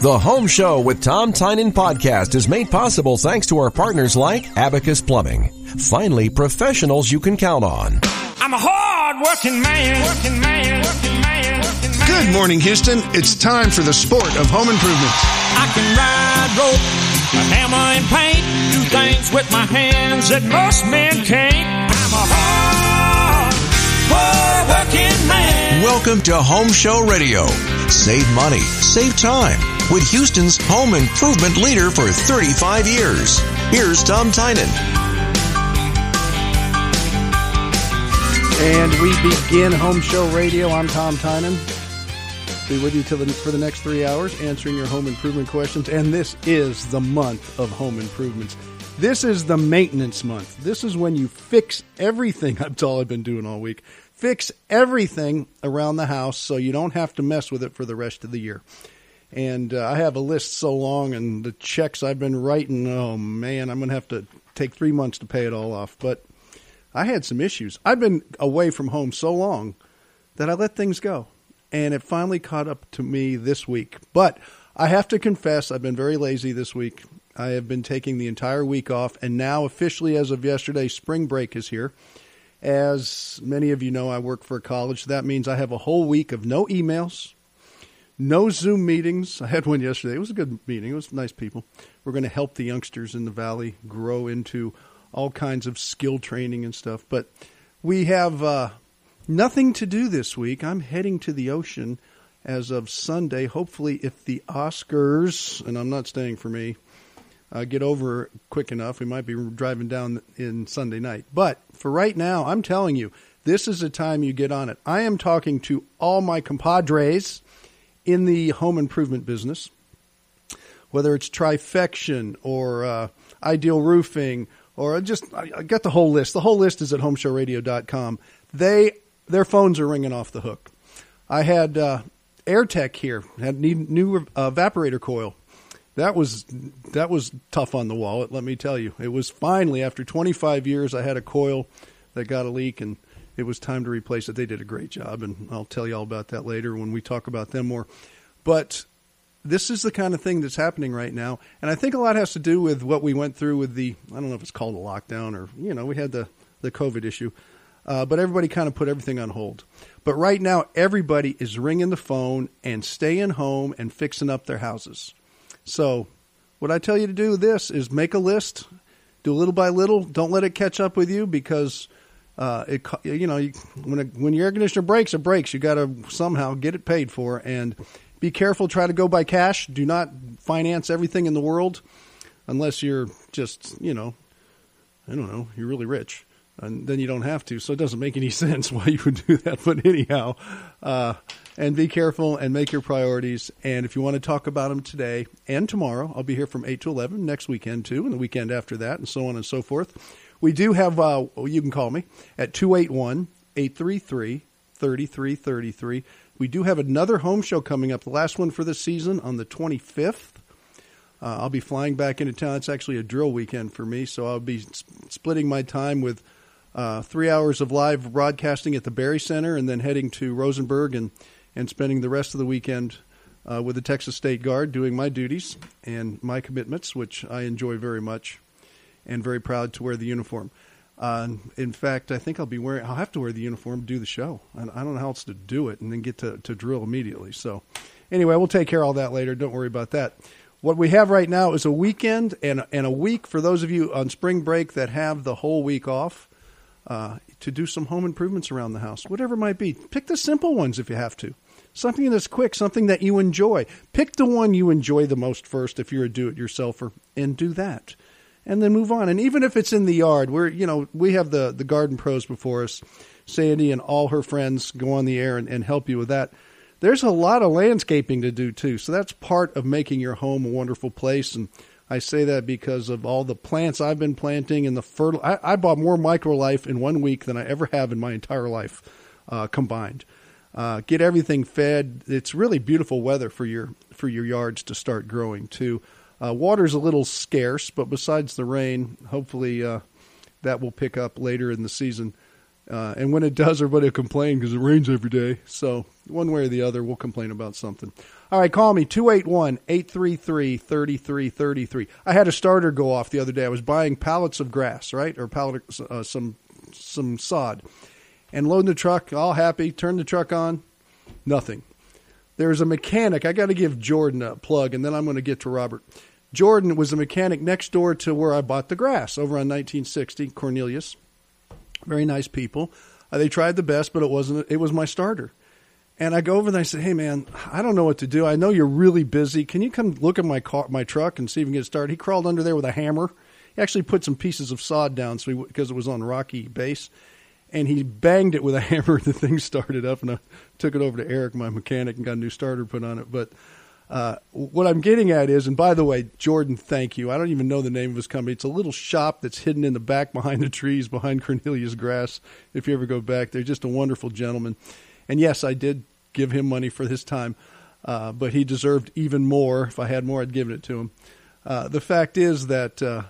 The Home Show with Tom Tynan podcast is made possible thanks to our partners like Abacus Plumbing. Finally, professionals you can count on. I'm a hard working man, working man, working man, working man. Good morning, Houston. It's time for the sport of home improvement. I can ride rope, a hammer and paint, do things with my hands that most men can't. I'm a hard, hard working man. Welcome to Home Show Radio. Save money, save time with Houston's home improvement leader for 35 years. Here's Tom Tynan. And we begin Home Show Radio. I'm Tom Tynan. Be with you the, for the next three hours, answering your home improvement questions. And this is the month of home improvements. This is the maintenance month. This is when you fix everything. That's all I've been doing all week. Fix everything around the house so you don't have to mess with it for the rest of the year. And uh, I have a list so long, and the checks I've been writing, oh man, I'm going to have to take three months to pay it all off. But I had some issues. I've been away from home so long that I let things go. And it finally caught up to me this week. But I have to confess, I've been very lazy this week. I have been taking the entire week off. And now, officially, as of yesterday, spring break is here. As many of you know, I work for a college. That means I have a whole week of no emails, no Zoom meetings. I had one yesterday. It was a good meeting. It was nice people. We're going to help the youngsters in the valley grow into all kinds of skill training and stuff. But we have uh, nothing to do this week. I'm heading to the ocean as of Sunday. Hopefully, if the Oscars, and I'm not staying for me, uh, get over quick enough, we might be driving down in Sunday night. But for right now, I'm telling you, this is the time you get on it. I am talking to all my compadres in the home improvement business, whether it's Trifection or uh, Ideal Roofing or just I, I got the whole list. The whole list is at homeshowradio.com. They their phones are ringing off the hook. I had uh, AirTech here had new uh, evaporator coil. That was that was tough on the wallet. Let me tell you, it was finally after 25 years. I had a coil that got a leak and it was time to replace it. They did a great job, and I'll tell you all about that later when we talk about them more. But this is the kind of thing that's happening right now, and I think a lot has to do with what we went through with the I don't know if it's called a lockdown or you know we had the the COVID issue, uh, but everybody kind of put everything on hold. But right now, everybody is ringing the phone and staying home and fixing up their houses. So, what I tell you to do this is make a list, do little by little. Don't let it catch up with you because uh, it you know you, when a, when your air conditioner breaks, it breaks. You got to somehow get it paid for, and be careful. Try to go by cash. Do not finance everything in the world, unless you're just you know, I don't know, you're really rich, and then you don't have to. So it doesn't make any sense why you would do that. But anyhow, uh, and be careful and make your priorities. And if you want to talk about them today and tomorrow, I'll be here from eight to eleven next weekend too, and the weekend after that, and so on and so forth. We do have, uh, you can call me at 281 833 3333. We do have another home show coming up, the last one for the season on the 25th. Uh, I'll be flying back into town. It's actually a drill weekend for me, so I'll be splitting my time with uh, three hours of live broadcasting at the Berry Center and then heading to Rosenberg and, and spending the rest of the weekend uh, with the Texas State Guard doing my duties and my commitments, which I enjoy very much and very proud to wear the uniform. Uh, in fact, I think I'll be wearing. I'll have to wear the uniform to do the show. I, I don't know how else to do it, and then get to, to drill immediately. So, anyway, we'll take care of all that later. Don't worry about that. What we have right now is a weekend and and a week for those of you on spring break that have the whole week off uh, to do some home improvements around the house, whatever it might be. Pick the simple ones if you have to. Something that's quick, something that you enjoy. Pick the one you enjoy the most first if you're a do-it-yourselfer, and do that and then move on. And even if it's in the yard, we're you know we have the the garden pros before us. Sandy and all her friends go on the air and, and help you with that. There's a lot of landscaping to do too, so that's part of making your home a wonderful place. And I say that because of all the plants I've been planting and the fertile. I, I bought more microlife in one week than I ever have in my entire life uh, combined. Uh, get everything fed. It's really beautiful weather for your for your yards to start growing too. Uh, water's a little scarce, but besides the rain, hopefully uh, that will pick up later in the season. Uh, and when it does, everybody will complain because it rains every day. So one way or the other, we'll complain about something. All right, call me 281-833-3333. I had a starter go off the other day. I was buying pallets of grass, right, or pallet uh, some some sod, and loading the truck. All happy. Turn the truck on. Nothing. There's a mechanic. I got to give Jordan a plug, and then I'm going to get to Robert. Jordan was a mechanic next door to where I bought the grass over on 1960 Cornelius. Very nice people. Uh, they tried the best, but it wasn't. It was my starter. And I go over and I said, "Hey man, I don't know what to do. I know you're really busy. Can you come look at my car, my truck, and see if we can get started?" He crawled under there with a hammer. He actually put some pieces of sod down so because it was on rocky base, and he banged it with a hammer. And The thing started up, and I took it over to Eric, my mechanic, and got a new starter put on it. But uh, what I'm getting at is, and by the way, Jordan, thank you. I don't even know the name of his company. It's a little shop that's hidden in the back behind the trees behind Cornelia's Grass. If you ever go back, they're just a wonderful gentleman. And yes, I did give him money for his time, uh, but he deserved even more. If I had more, I'd given it to him. Uh, the fact is that uh,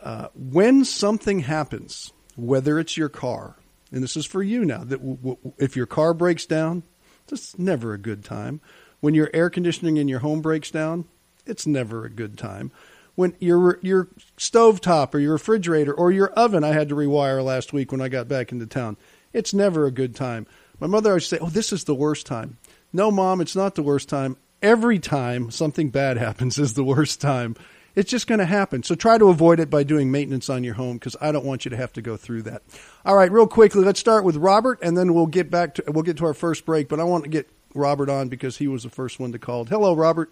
uh, when something happens, whether it's your car, and this is for you now, that w- w- if your car breaks down, it's never a good time. When your air conditioning in your home breaks down, it's never a good time. When your your stove top or your refrigerator or your oven, I had to rewire last week when I got back into town. It's never a good time. My mother always say, "Oh, this is the worst time." No, mom, it's not the worst time. Every time something bad happens is the worst time. It's just going to happen. So try to avoid it by doing maintenance on your home because I don't want you to have to go through that. All right, real quickly, let's start with Robert, and then we'll get back to we'll get to our first break. But I want to get Robert on because he was the first one to call. Hello, Robert.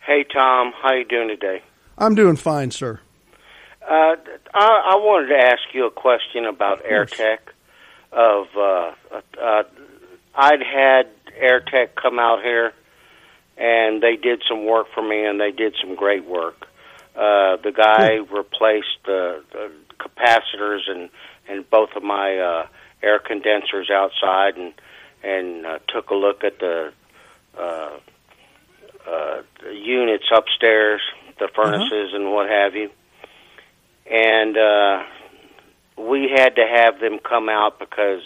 Hey, Tom. How you doing today? I'm doing fine, sir. Uh, I, I wanted to ask you a question about AirTech. Of uh, uh, I'd had AirTech come out here, and they did some work for me, and they did some great work. Uh, the guy hmm. replaced the, the capacitors and and both of my uh, air condensers outside, and and uh, took a look at the, uh, uh, the units upstairs, the furnaces uh-huh. and what have you. And uh, we had to have them come out because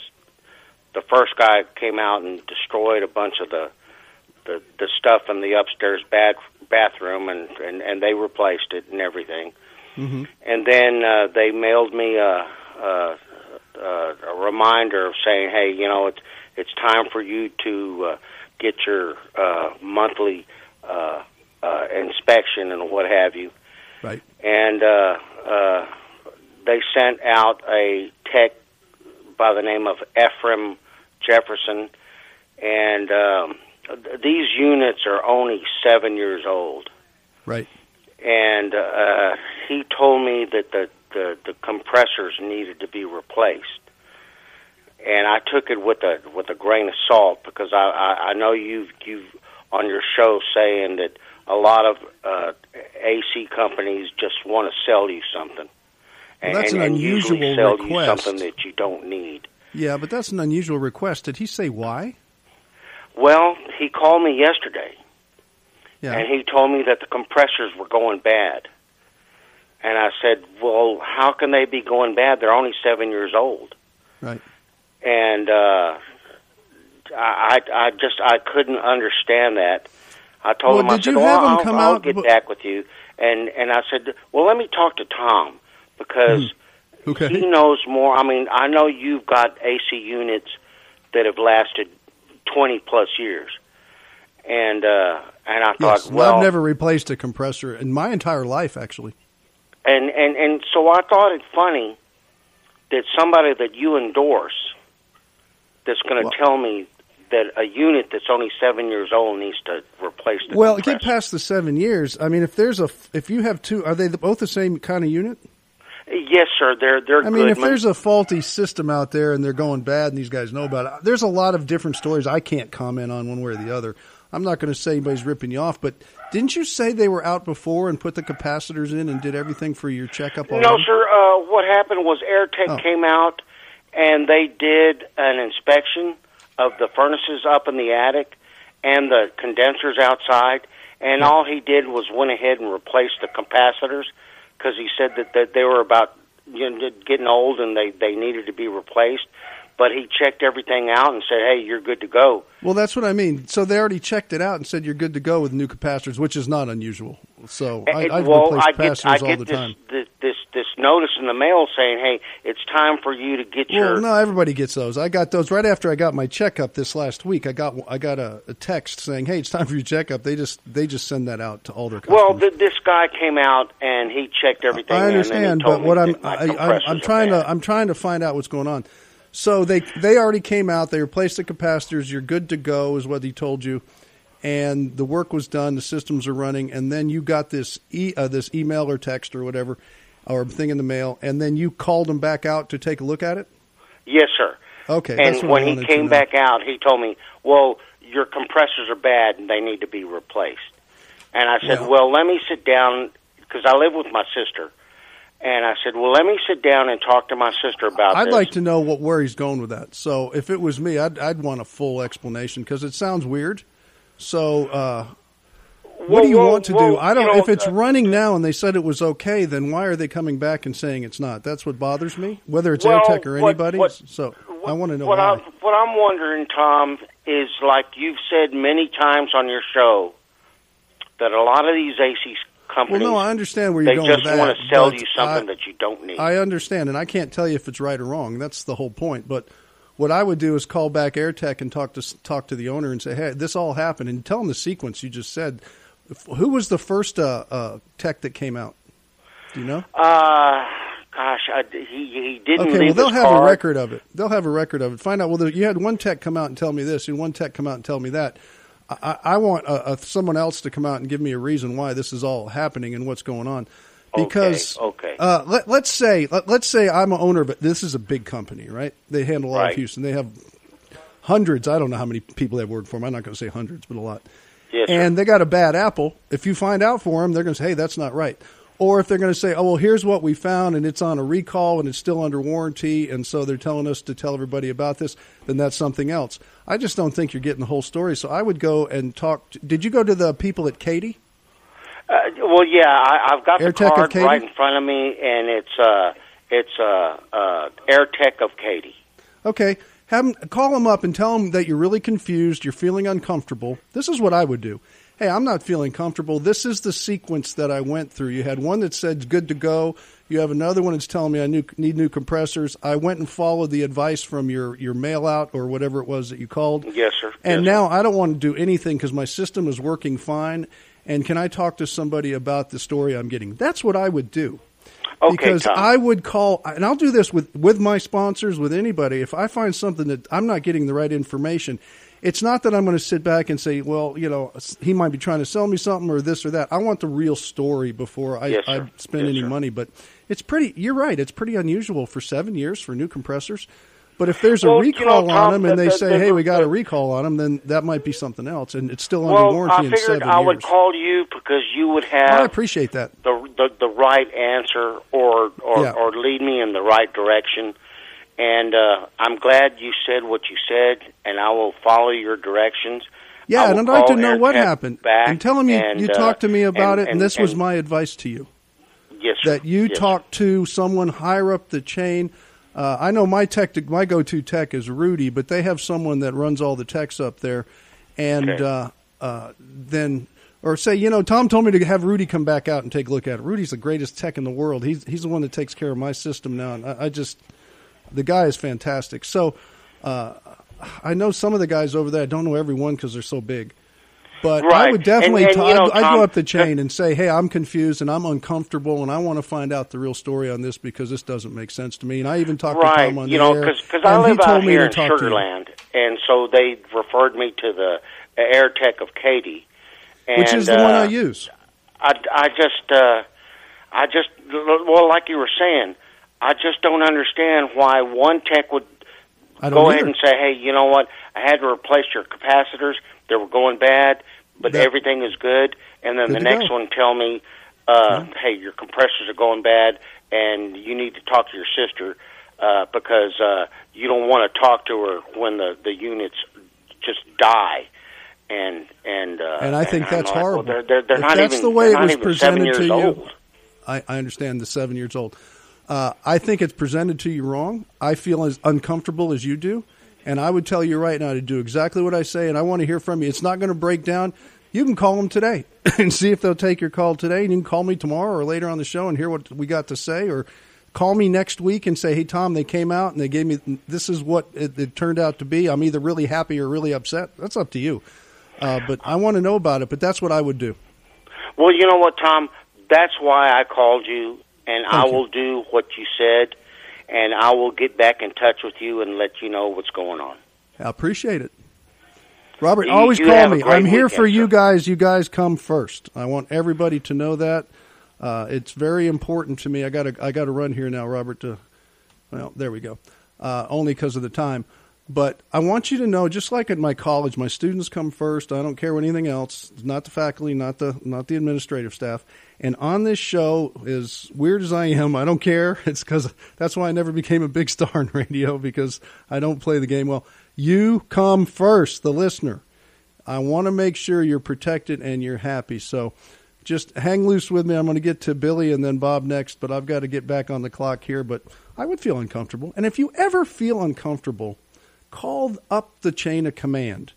the first guy came out and destroyed a bunch of the the, the stuff in the upstairs bath, bathroom, and, and and they replaced it and everything. Mm-hmm. And then uh, they mailed me a, a, a, a reminder of saying, "Hey, you know, it's it's time for you to uh, get your uh, monthly uh, uh, inspection and what have you. Right. And uh, uh, they sent out a tech by the name of Ephraim Jefferson, and um, these units are only seven years old. Right. And uh, he told me that the, the the compressors needed to be replaced and I took it with a with a grain of salt because I I, I know you've you've on your show saying that a lot of uh, AC companies just want to sell you something. Well, that's and, an unusual sell request. You something that you don't need. Yeah, but that's an unusual request. Did he say why? Well, he called me yesterday, yeah. and he told me that the compressors were going bad. And I said, "Well, how can they be going bad? They're only seven years old." Right and uh, I, I just I couldn't understand that. I told well, him, I said, "Well, I'll, I'll get b- back with you," and and I said, "Well, let me talk to Tom because Hmm. Okay. he knows more. I mean, I know you've got AC units that have lasted twenty plus years." And uh, and I Yes, thought, well, I've never replaced a compressor in my entire life, actually. And and and so I thought it funny that somebody that you endorse that's going to Well- tell me that a unit that's only seven years old needs to replace the Well, compressor. get past the seven years. I mean, if there's a, if you have two, are they both the same kind of unit? Yes, sir. They're they're I mean, if there's a faulty system out there and they're going bad, and these guys know about it, there's a lot of different stories I can't comment on one way or the other. I'm not going to say anybody's ripping you off, but didn't you say they were out before and put the capacitors in and did everything for your checkup? no, sir. Uh, what happened was AirTech Oh. came out and they did an inspection of the furnaces up in the attic and the condensers outside, and all he did was went ahead and replaced the capacitors because he said that, that they were about you know, getting old and they they needed to be replaced. But he checked everything out and said, "Hey, you're good to go." Well, that's what I mean. So they already checked it out and said you're good to go with new capacitors, which is not unusual. So I, It- I've well, replaced I get capacitors I all get the this, time. this this this notice in the mail saying, "Hey, it's time for you to get your." Well, no, everybody gets those. I got those right after I got my checkup this last week. I got I got a, a text saying, "Hey, it's time for your checkup." They just they just send that out to all their customers. well, th- this guy came out and he checked everything. I and he understand, but what I'm I, I'm, I'm trying to I'm trying to find out what's going on. So they they already came out. They replaced the capacitors. You're good to go, is what he told you, and the work was done. The systems are running, and then you got this e uh, this email or text or whatever or thing in the mail, and then you called them back out to take a look at it. Yes, sir. Okay, and when he came back out, he told me, "Well, your compressors are bad and they need to be replaced." And I said, Well- "Well, let me sit down because I live with my sister." And I said, "Well, let me sit down and talk to my sister about that. I'd this." like to know what where he's going with that. So if it was me, I'd I'd want a full explanation because it sounds weird. So uh, what Well, do you well, want to well, do? I don't. you know, if it's uh, running now and they said it was okay, then why are they coming back and saying it's not? That's what bothers me. Whether it's Well, AirTech or what- anybody. what- so I want to know what why. I, what I'm wondering, Tom, is like you've said many times on your show that a lot of these AC well, no, I understand where you're they going just with that. want to sell you something I, that you don't need. I understand, and I can't tell you if it's right or wrong. That's the whole point. But what I would do is call back AirTech and talk to talk to the owner and say, "Hey, this all happened," and tell them the sequence you just said. Who was the first uh, uh, tech that came out? Do you know? uh, gosh, I, he he didn't Okay, well they'll have card. a record of it. They'll have a record of it. Find out. Well, there- you had one tech come out and tell me this, and one tech come out and tell me that. I, I want uh, uh, someone else to come out and give me a reason why this is all happening and what's going on. Because okay, okay. Uh, let, let's say let, let's say I'm an owner, but this is a big company, right? They handle all Right. of Houston. They have hundreds. I don't know how many people they have worked for them. I'm not going to say hundreds, but a lot yes, sir. and they got a bad apple, if you find out for them, they're going to say, "Hey, that's not right." Or if they're going to say, "Oh, well, here's what we found, and it's on a recall, and it's still under warranty, and so they're telling us to tell everybody about this," then that's something else. I just don't think you're getting the whole story. So I would go and talk. Did you go to the people at Katy? Uh, well, yeah, I, I've got the AirTech of card right in front of me, and it's uh, it's uh, uh, AirTech of Katy. Okay, have 'em- call them up and tell them that you're really confused, you're feeling uncomfortable. This is what I would do. Hey, I'm not feeling comfortable. This is the sequence that I went through. You had one that said good to go. You have another one that's telling me I need new compressors. I went and followed the advice from your, your mail out or whatever it was that you called. Yes, sir. And Yes, now I don't want to do anything because my system is working fine. And can I talk to somebody about the story I'm getting? That's what I would do Okay, because Tom. I would call, and I'll do this with with my sponsors, with anybody. If I find something that I'm not getting the right information, it's not that I'm going to sit back and say, well, you know, he might be trying to sell me something or this or that. I want the real story before I, Yes, I spend Yes, any sir. money. But it's pretty. You're right. It's pretty unusual for seven years for new compressors. But if there's a Well, you know, recall Tom, on them and the- they the- say, the- "Hey, we got a recall on them," then that might be something else, and it's still under well, warranty I in figured seven I would call you because you would have. I appreciate that. the, the the right answer or or, Yeah. or lead me in the right direction. And uh, I'm glad you said what you said, and I will follow your directions. Yeah, and I'd like to know what happened. Back and tell them you, and, you uh, talked to me about and- it, and, this was my advice to you. yes, sir. That you Yes, talked to someone higher up the chain. Uh, I know my tech, my go-to tech is Rudy, but they have someone that runs all the techs up there, and Okay. uh, uh, then or say, you know, Tom told me to have Rudy come back out and take a look at it. Rudy's the greatest tech in the world. He's he's the one that takes care of my system now, and I, I just the guy is fantastic. So uh, I know some of the guys over there. I don't know everyone because they're so big. But I would definitely. And- and, you know, I'd, I'd go up the chain and say, "Hey, I'm confused and I'm uncomfortable, and I want to find out the real story on this because this doesn't make sense to me." And I even talked to right. Tom on you the know, air, because I he live told out me here to in to. Sugar Land, and so they referred me to the AirTech of Katy, and, which is the one uh, I use. I, I just, uh, I just, well, like you were saying, I just don't understand why one tech would go either. ahead and say, hey, you know what? I had to replace your capacitors. They were going bad, but That- everything is good. And then the next go. one tell me, uh, hey, your compressors are going bad, and you need to talk to your sister uh, because uh, you don't want to talk to her when the the units just die. And and uh, And I think I'm that's like, well, horrible. they're, they're, they're not that's even the way it was presented to you. old. I, I understand the seven years old. Uh, I think it's presented to you wrong. I feel as uncomfortable as you do. And I would tell you right now to do exactly what I say, and I want to hear from you. It's not going to break down. You can call them today and see if they'll take your call today. And you can call me tomorrow or later on the show and hear what we got to say, or call me next week and say, "Hey, Tom, they came out and they gave me this is what it, it turned out to be. I'm either really happy or really upset. That's up to you. Uh, but I want to know about it. But that's what I would do. Well, you know what, Tom? That's why I called you, and Thank I you. will do what you said, and I will get back in touch with you and let you know what's going on. I appreciate it. Robert, You- always you call me. I'm here weekend, for you sir. guys. You guys come first. I want everybody to know that. Uh, it's very important to me. I got to I got to run here now, Robert. To well, there we go. Uh, only because of the time. But I want you to know, just like at my college, my students come first. I don't care what anything else. Not the faculty, not the not the administrative staff. And on this show, as weird as I am, I don't care. It's because that's why I never became a big star in radio because I don't play the game well. You come first, the listener. I want to make sure you're protected and you're happy. So just hang loose with me. I'm going to get to Billy and then Bob next, but I've got to get back on the clock here. But I would feel uncomfortable. And if you ever feel uncomfortable, call up the chain of command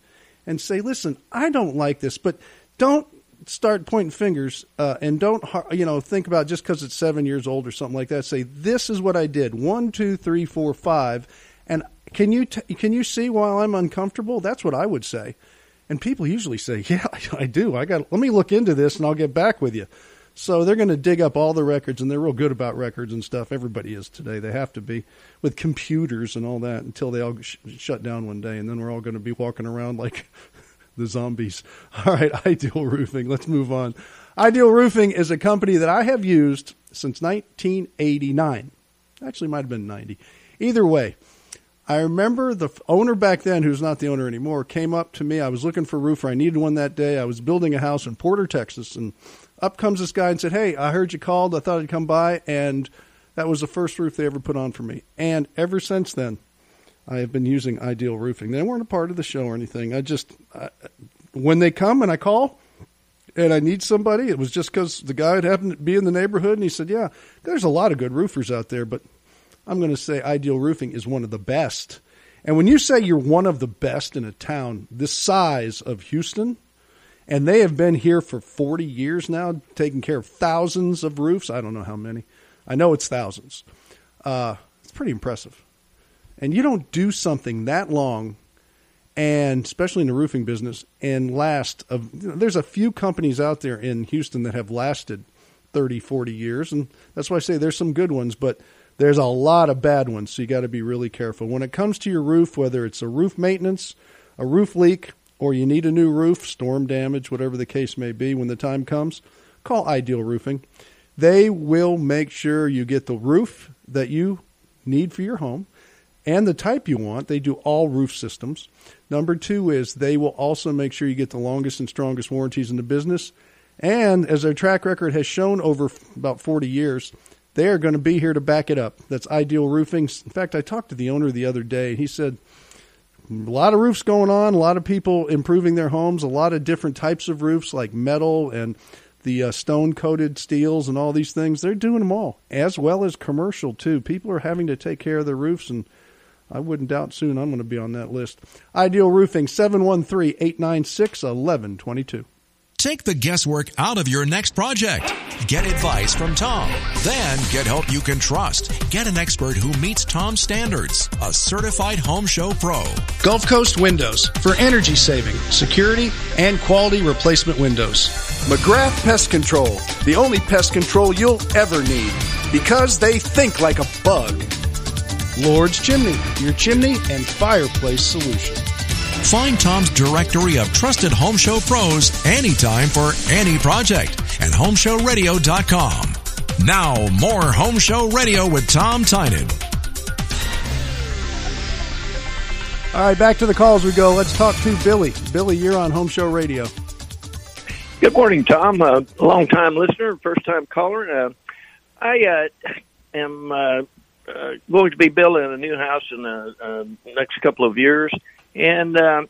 and say, listen, I don't like this, but don't start pointing fingers uh, and don't you know think about just because it's seven years old or something like that. Say this is what I did: one, two, three, four, five. And can you t- can you see while I'm uncomfortable? That's what I would say. And people usually say, "Yeah, I do. I got. Let me look into this, and I'll get back with you." So they're going to dig up all the records, and they're real good about records and stuff. Everybody is today. They have to be with computers and all that until they all sh- shut down one day, and then we're all going to be walking around like the zombies. All right, Ideal Roofing. Let's move on. Ideal Roofing is a company that I have used since 1989. Actually, might have been 90. Either way, I remember the owner back then, who's not the owner anymore, came up to me. I was looking for a roofer. I needed one that day. I was building a house in Porter, Texas, and up comes this guy and said, "Hey, I heard you called. I thought I'd come by." And that was the first roof they ever put on for me. And ever since then, I have been using Ideal Roofing. They weren't a part of the show or anything. I just I, when they come and I call and I need somebody, it was just because the guy had happened to be in the neighborhood, and he said, "Yeah, there's a lot of good roofers out there, but I'm going to say Ideal Roofing is one of the best." And when you say you're one of the best in a town this size of Houston, and they have been here for 40 years now, taking care of thousands of roofs. I don't know how many. I know it's thousands. Uh, it's pretty impressive. And you don't do something that long, and especially in the roofing business, and last. Of, you know, there's a few companies out there in Houston that have lasted 30, 40 years, and that's why I say there's some good ones, but there's a lot of bad ones, so you got to be really careful. When it comes to your roof, whether it's a roof maintenance, a roof leak, or you need a new roof, storm damage, whatever the case may be, when the time comes, call Ideal Roofing. They will make sure you get the roof that you need for your home and the type you want. They do all roof systems. Number two is they will also make sure you get the longest and strongest warranties in the business. And as their track record has shown over about 40 years, they are going to be here to back it up. That's Ideal Roofing. In fact, I talked to the owner the other day. He said, a lot of roofs going on, a lot of people improving their homes, a lot of different types of roofs like metal and the uh, stone coated steels and all these things. They're doing them all, as well as commercial too. People are having to take care of their roofs, and I wouldn't doubt soon I'm going to be on that list. Ideal Roofing, 713 896 1122. Take the guesswork out of your next project. Get advice from Tom. Then get help you can trust. Get an expert who meets Tom's standards. A certified home show pro. Gulf Coast Windows for energy saving, security, and quality replacement windows. McGrath Pest Control, the only pest control you'll ever need, because they think like a bug. Lord's Chimney, your chimney and fireplace solution. Find Tom's directory of trusted home show pros anytime for any project at homeshowradio.com. Now, more Home Show Radio with Tom Tynan. All right, back to the calls we go. Let's talk to Billy. Billy, you're on Home Show Radio. Good morning, Tom. Uh, long time listener, first time caller. Uh, I uh, am uh, uh, going to be building a new house in the uh, next couple of years, and uh,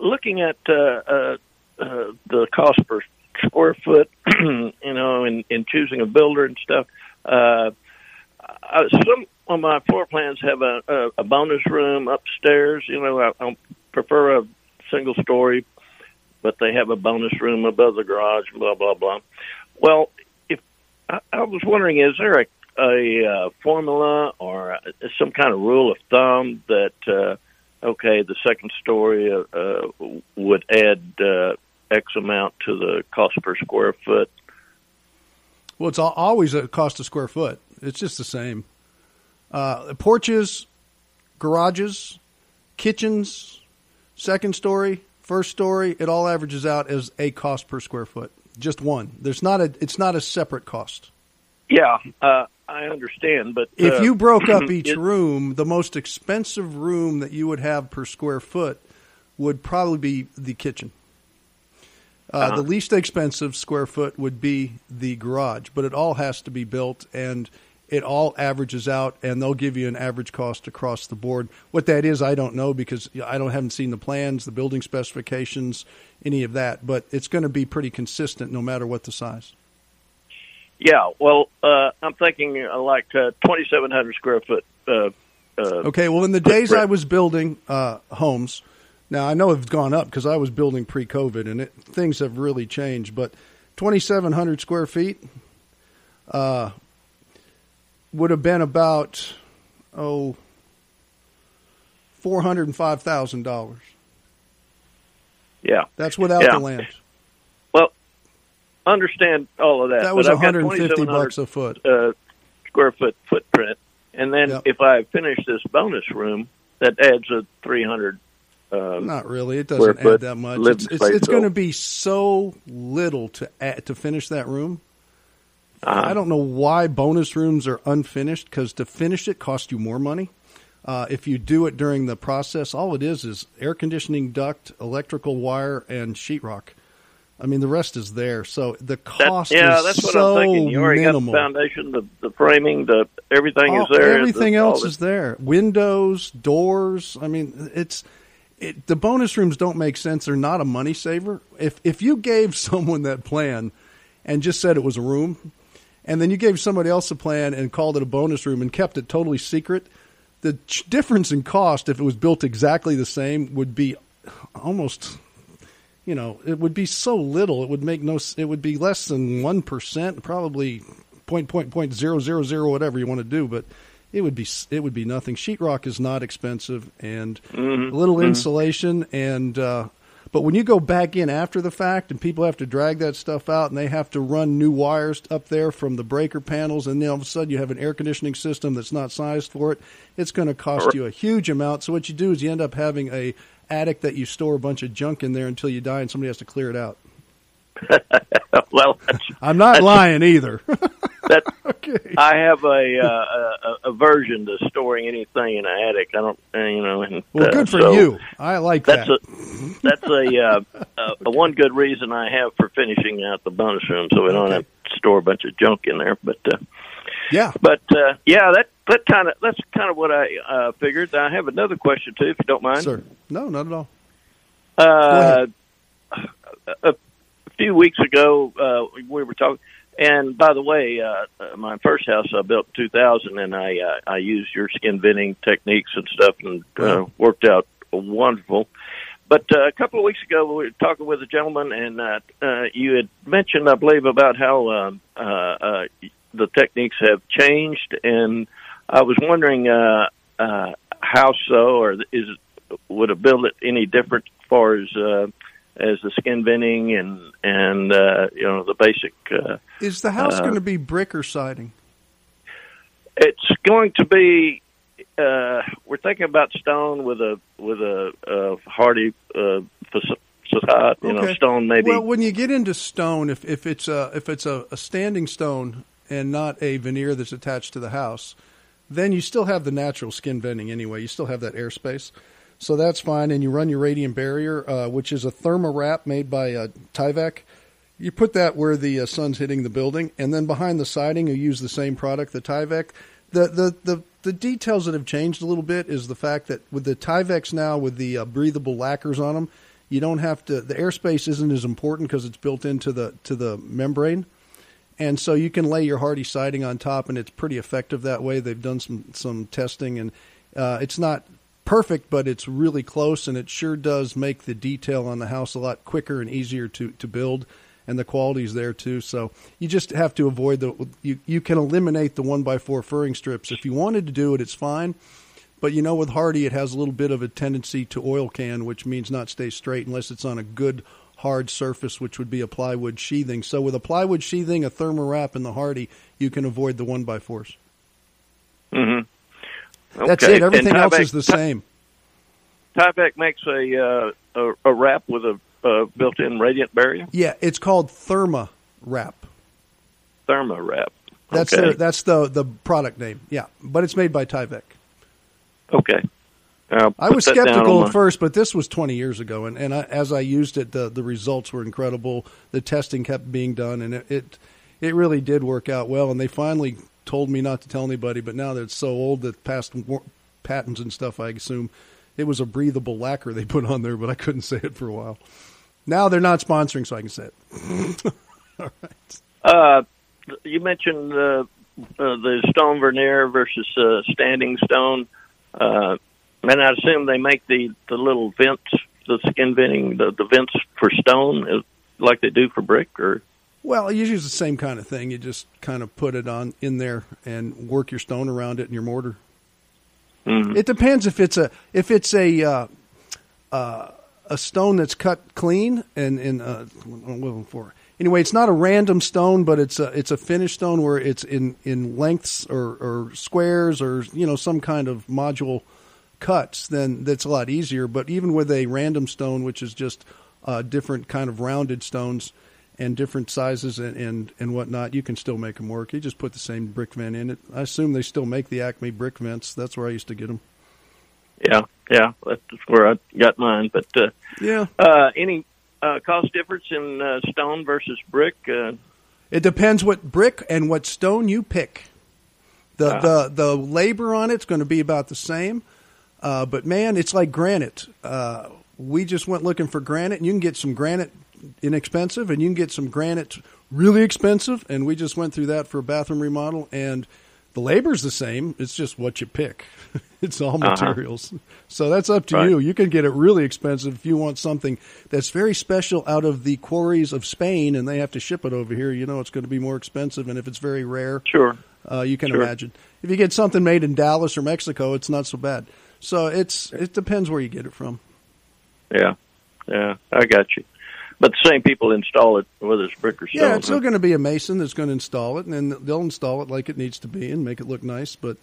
looking at uh, uh, uh, the cost per square foot, you know, in, in choosing a builder and stuff. Uh, uh, some of my floor plans have a, a, a bonus room upstairs. You know, I, I prefer a single story, but they have a bonus room above the garage. Blah blah blah. Well, if I, I was wondering, is there a a uh, formula or uh, some kind of rule of thumb that uh, okay, the second story uh, uh, would add uh, X amount to the cost per square foot? Well, it's always a cost a square foot. It's just the same. Uh, porches, garages, kitchens, second story, first story, it all averages out as a cost per square foot. Just one. There's not a. It's not a separate cost. Yeah, uh, I understand, but if uh, you broke up each it- room, the most expensive room that you would have per square foot would probably be the kitchen. Uh, Uh-huh. The least expensive square foot would be the garage, but it all has to be built and it all averages out, and they'll give you an average cost across the board. What that is, I don't know because I don't haven't seen the plans, the building specifications, any of that. But it's going to be pretty consistent no matter what the size. Yeah, well, uh, I'm thinking uh, like uh, 2,700 square foot. Uh, uh, Okay, well, in the days. I was building uh, homes, now I know it's gone up because I was building pre-COVID, and it, things have really changed. But 2,700 square feet uh, would have been about oh four hundred and five thousand dollars. yeah. That's without Yeah. the land. Understand all of that. That was but I've got 150 bucks a foot. uh, square foot footprint, and then Yep. if I finish this bonus room, that adds a 300. Um, Not really. It doesn't add that much. It's, it's, it's going to be so little to add, to finish that room. Uh-huh. I don't know why bonus rooms are unfinished because to finish it costs you more money. Uh, if you do it during the process, all it is is air conditioning duct, electrical wire, and sheetrock. I mean, the rest is there. So the that- cost yeah, is that's what so I'm thinking. You already minimal. got the foundation, the, the framing, the everything is there. Everything The- else is there. Windows, doors. I mean, it's it, the bonus rooms don't make sense. They're not a money saver. If if you gave someone that plan and just said it was a room, and then you gave somebody else a plan and called it a bonus room and kept it totally secret, the ch- difference in cost if it was built exactly the same would be almost you know, it would be so little. It would make no. It would be less than one percent, probably point point point zero zero zero, whatever you want to do. But it would be it would be nothing. Sheetrock is not expensive, and a little insulation. And uh, but when you go back in after the fact, and people have to drag that stuff out, and they have to run new wires up there from the breaker panels, and then all of a sudden you have an air conditioning system that's not sized for it. It's going to cost you a huge amount. So what you do is you end up having a attic that you store a bunch of junk in there until you die and somebody has to clear it out. well, I'm not lying either. that okay. I have a, uh, a a aversion to storing anything in an attic. I don't, uh, you know. And, Well, uh, good for so you. I like That's that. a that's a, uh, a, a one good reason I have for finishing out the bonus room, so we don't have to store a bunch of junk in there. But uh, yeah. but uh, yeah, that that kind of that's kind of what I uh, figured. I have another question too, if you don't mind. Sir. No, not at all. Uh, a, a few weeks ago, uh, we were talking. And by the way, uh, uh, my first house I built in 2000, and I uh, I used your skin venting techniques and stuff, and uh, worked out wonderful. But uh, a couple of weeks ago, we were talking with a gentleman, and uh, uh, you had mentioned, I believe, about how um, uh, uh, the techniques have changed, and I was wondering uh, uh, how so, or is would it build it any different as far as uh, as the skin venting and and uh, you know the basic. Uh, Is the house Uh, going to be brick or siding? it's going to be. Uh, we're thinking about stone with a with a, uh Hardie uh, facade. You know, stone maybe. Well, when you get into stone, if if it's a if it's a, a standing stone and not a veneer that's attached to the house, then you still have the natural skin venting anyway. You still have that airspace, so that's fine. And you run your radiant barrier, uh, which is a thermowrap made by uh, Tyvek. You put that where the uh, sun's hitting the building, and then behind the siding, you use the same product, the Tyvek. The, the the the details that have changed a little bit is the fact that with the Tyvex now, with the uh, breathable lacquers on them, you don't have to. The airspace isn't as important because it's built into the to the membrane, and so you can lay your Hardie siding on top, and it's pretty effective that way. They've done some some testing, and uh, it's not perfect, but it's really close, and it sure does make the detail on the house a lot quicker and easier to to build. And the quality's there too. So you just have to avoid the. You you can eliminate the one by four furring strips if you wanted to do it. It's fine, but you know with Hardie it has a little bit of a tendency to oil can, which means not stay straight unless it's on a good hard surface, which would be a plywood sheathing. So with a plywood sheathing, a thermowrap, and the Hardie, you can avoid the one by 4s Mm-hmm. Okay. That's it. Everything else is the same. Tyvek makes a, uh, a a wrap with a uh, built-in radiant barrier, Yeah, it's called Therma Wrap. therma wrap. That's okay. their, that's the the product name. Yeah, but it's made by Tyvek. okay. I'll I was skeptical at my- first, but this was 20 years ago, and, and I, as I used it, the, the results were incredible. The testing kept being done, and it, it it really did work out well. And they finally told me not to tell anybody, but now that it's so old that past war- patents and stuff, I assume it was a breathable lacquer they put on there, but I couldn't say it for a while. Now they're not sponsoring, so I can say it. All right. Uh, you mentioned uh, uh, the stone veneer versus uh, standing stone, uh, and I assume they make the, the little vents, the skin venting, the, the vents for stone, like they do for brick, or Well, you use the same kind of thing. You just kind of put it on in there and work your stone around it in your mortar. Mhm. It depends if it's a if it's a uh, uh, a stone that's cut clean and and uh, what am I for. Anyway, it's not a random stone, but it's a it's a finished stone where it's in in lengths or, or squares or you know some kind of module cuts. Then that's a lot easier. But even with a random stone, which is just uh, different kind of rounded stones and different sizes and, and and whatnot, you can still make them work. You just put the same brick vent in it. I assume they still make the Acme brick vents. That's where I used to get them. yeah, yeah, that's where I got mine. But uh, Yeah. uh, any uh, cost difference in uh, stone versus brick? Uh, It depends what brick and what stone you pick. The Ah. the the labor on it's going to be about the same, uh, but man, it's like granite. Uh, we just went looking for granite, and you can get some granite inexpensive, and you can get some granite really expensive. And we just went through that for a bathroom remodel, and the labor's the same. It's just what you pick. it's all Uh-huh. materials. So that's up to Right. you. You can get it really expensive if you want something that's very special out of the quarries of Spain, and they have to ship it over here. You know it's going to be more expensive, and if it's very rare, sure. uh, you can Sure. imagine. If you get something made in Dallas or Mexico, it's not so bad. So it's it depends where you get it from. Yeah, yeah, I got you. But the same people install it, whether it's brick or stone. Yeah, it's still going to be a mason that's going to install it, and then they'll install it like it needs to be and make it look nice. But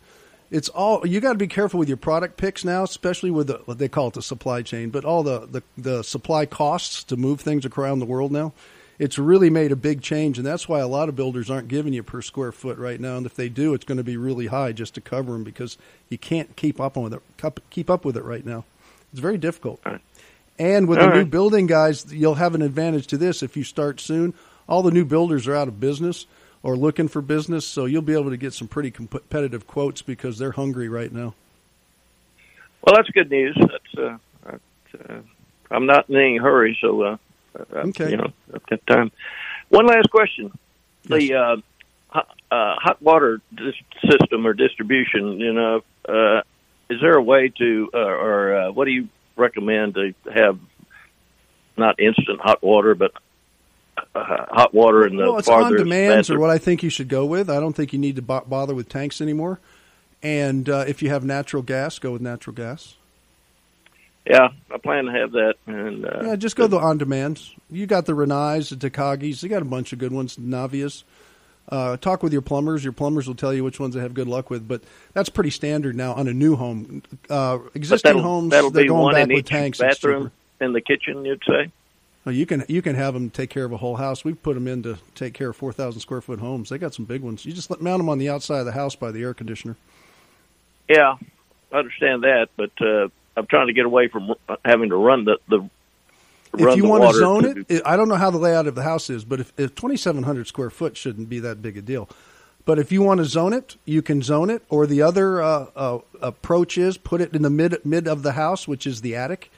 it's all you got to be careful with your product picks now, especially with the, what they call it the supply chain, but all the, the the supply costs to move things around the world now. It's really made a big change, and that's why a lot of builders aren't giving you per square foot right now. And if they do, it's going to be really high just to cover them because you can't keep up with it. Keep up with it right now. It's very difficult. Right. And with All the new building guys, you'll have an advantage to this if you start soon. All the new builders are out of business or looking for business, so you'll be able to get some pretty competitive quotes because they're hungry right now. Well, that's good news. That's, uh, that's uh, I'm not in any hurry, so uh, Okay. you know, I've got time. One last question: the uh, hot, uh, hot water dis- system or distribution. You know, uh, is there a way to, uh, or uh, what do you recommend to have? Not instant hot water, but uh, hot water in the well, it's on demands or what I think you should go with. I don't think you need to bo- bother with tanks anymore. And uh, if you have natural gas, go with natural gas. Yeah, I plan to have that, and uh, Yeah, just go the on demands. You got the Rinnais, the Takagis. You got a bunch of good ones. Naviens. Uh, talk with your plumbers. Your plumbers will tell you which ones they have good luck with. But that's pretty standard now on a new home. Uh, existing that'll, homes, that'll they're going back in with tanks. bathroom in the kitchen. You'd say. Well, you can you can have them take care of a whole house. We've put them in to take care of four thousand square foot homes. They got some big ones. You just let, mount them on the outside of the house by the air conditioner. Yeah, I understand that, but uh, I'm trying to get away from uh, having to run the the. If run you the want to zone to- it, I don't know how the layout of the house is, but if, if 2,700 square foot shouldn't be that big a deal. But if you want to zone it, you can zone it. Or the other uh, uh, approach is put it in the mid mid of the house, which is the attic,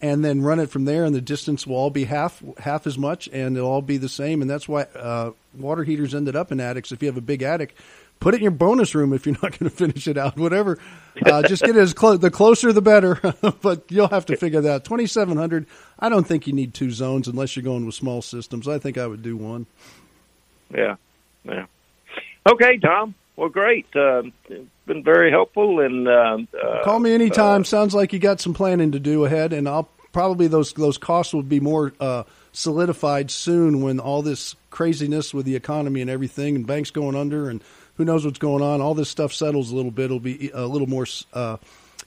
and then run it from there, and the distance will all be half half as much, and it'll all be the same. And that's why uh, water heaters ended up in attics. If you have a big attic, put it in your bonus room if you're not going to finish it out. Whatever, uh, just get it as close. The closer, the better. but you'll have to figure that. out. Twenty seven hundred. I don't think you need two zones unless you're going with small systems. I think I would do one. Yeah, yeah. Okay, Tom. Well, great. Uh, been very helpful. And uh, uh, call me anytime. Sounds like you got some planning to do ahead, and I'll probably those those costs will be more uh, solidified soon when all this craziness with the economy and everything, and banks going under, and who knows what's going on. All this stuff settles a little bit. It'll be a little more uh,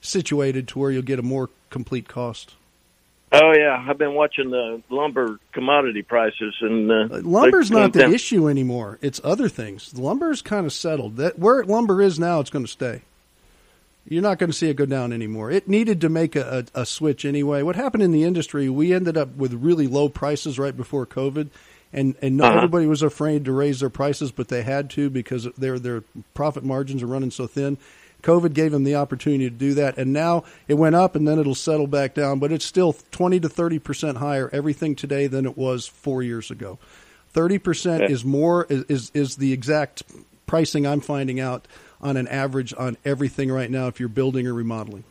situated to where you'll get a more complete cost. Oh yeah, I've been watching the lumber commodity prices, and uh, lumber's not the down. issue anymore. It's other things. The Lumber's kind of settled. That where lumber is now, it's going to stay. You're not going to see it go down anymore. It needed to make a, a, a switch anyway. What happened in the industry? We ended up with really low prices right before COVID, and and not uh-huh. everybody was afraid to raise their prices, but they had to because their their profit margins are running so thin. COVID gave them the opportunity to do that, and now it went up, and then it'll settle back down. But it's still twenty to thirty percent higher everything today than it was four years ago. Thirty percent is more is, is is the exact pricing I'm finding out on an average on everything right now if you're building or remodeling.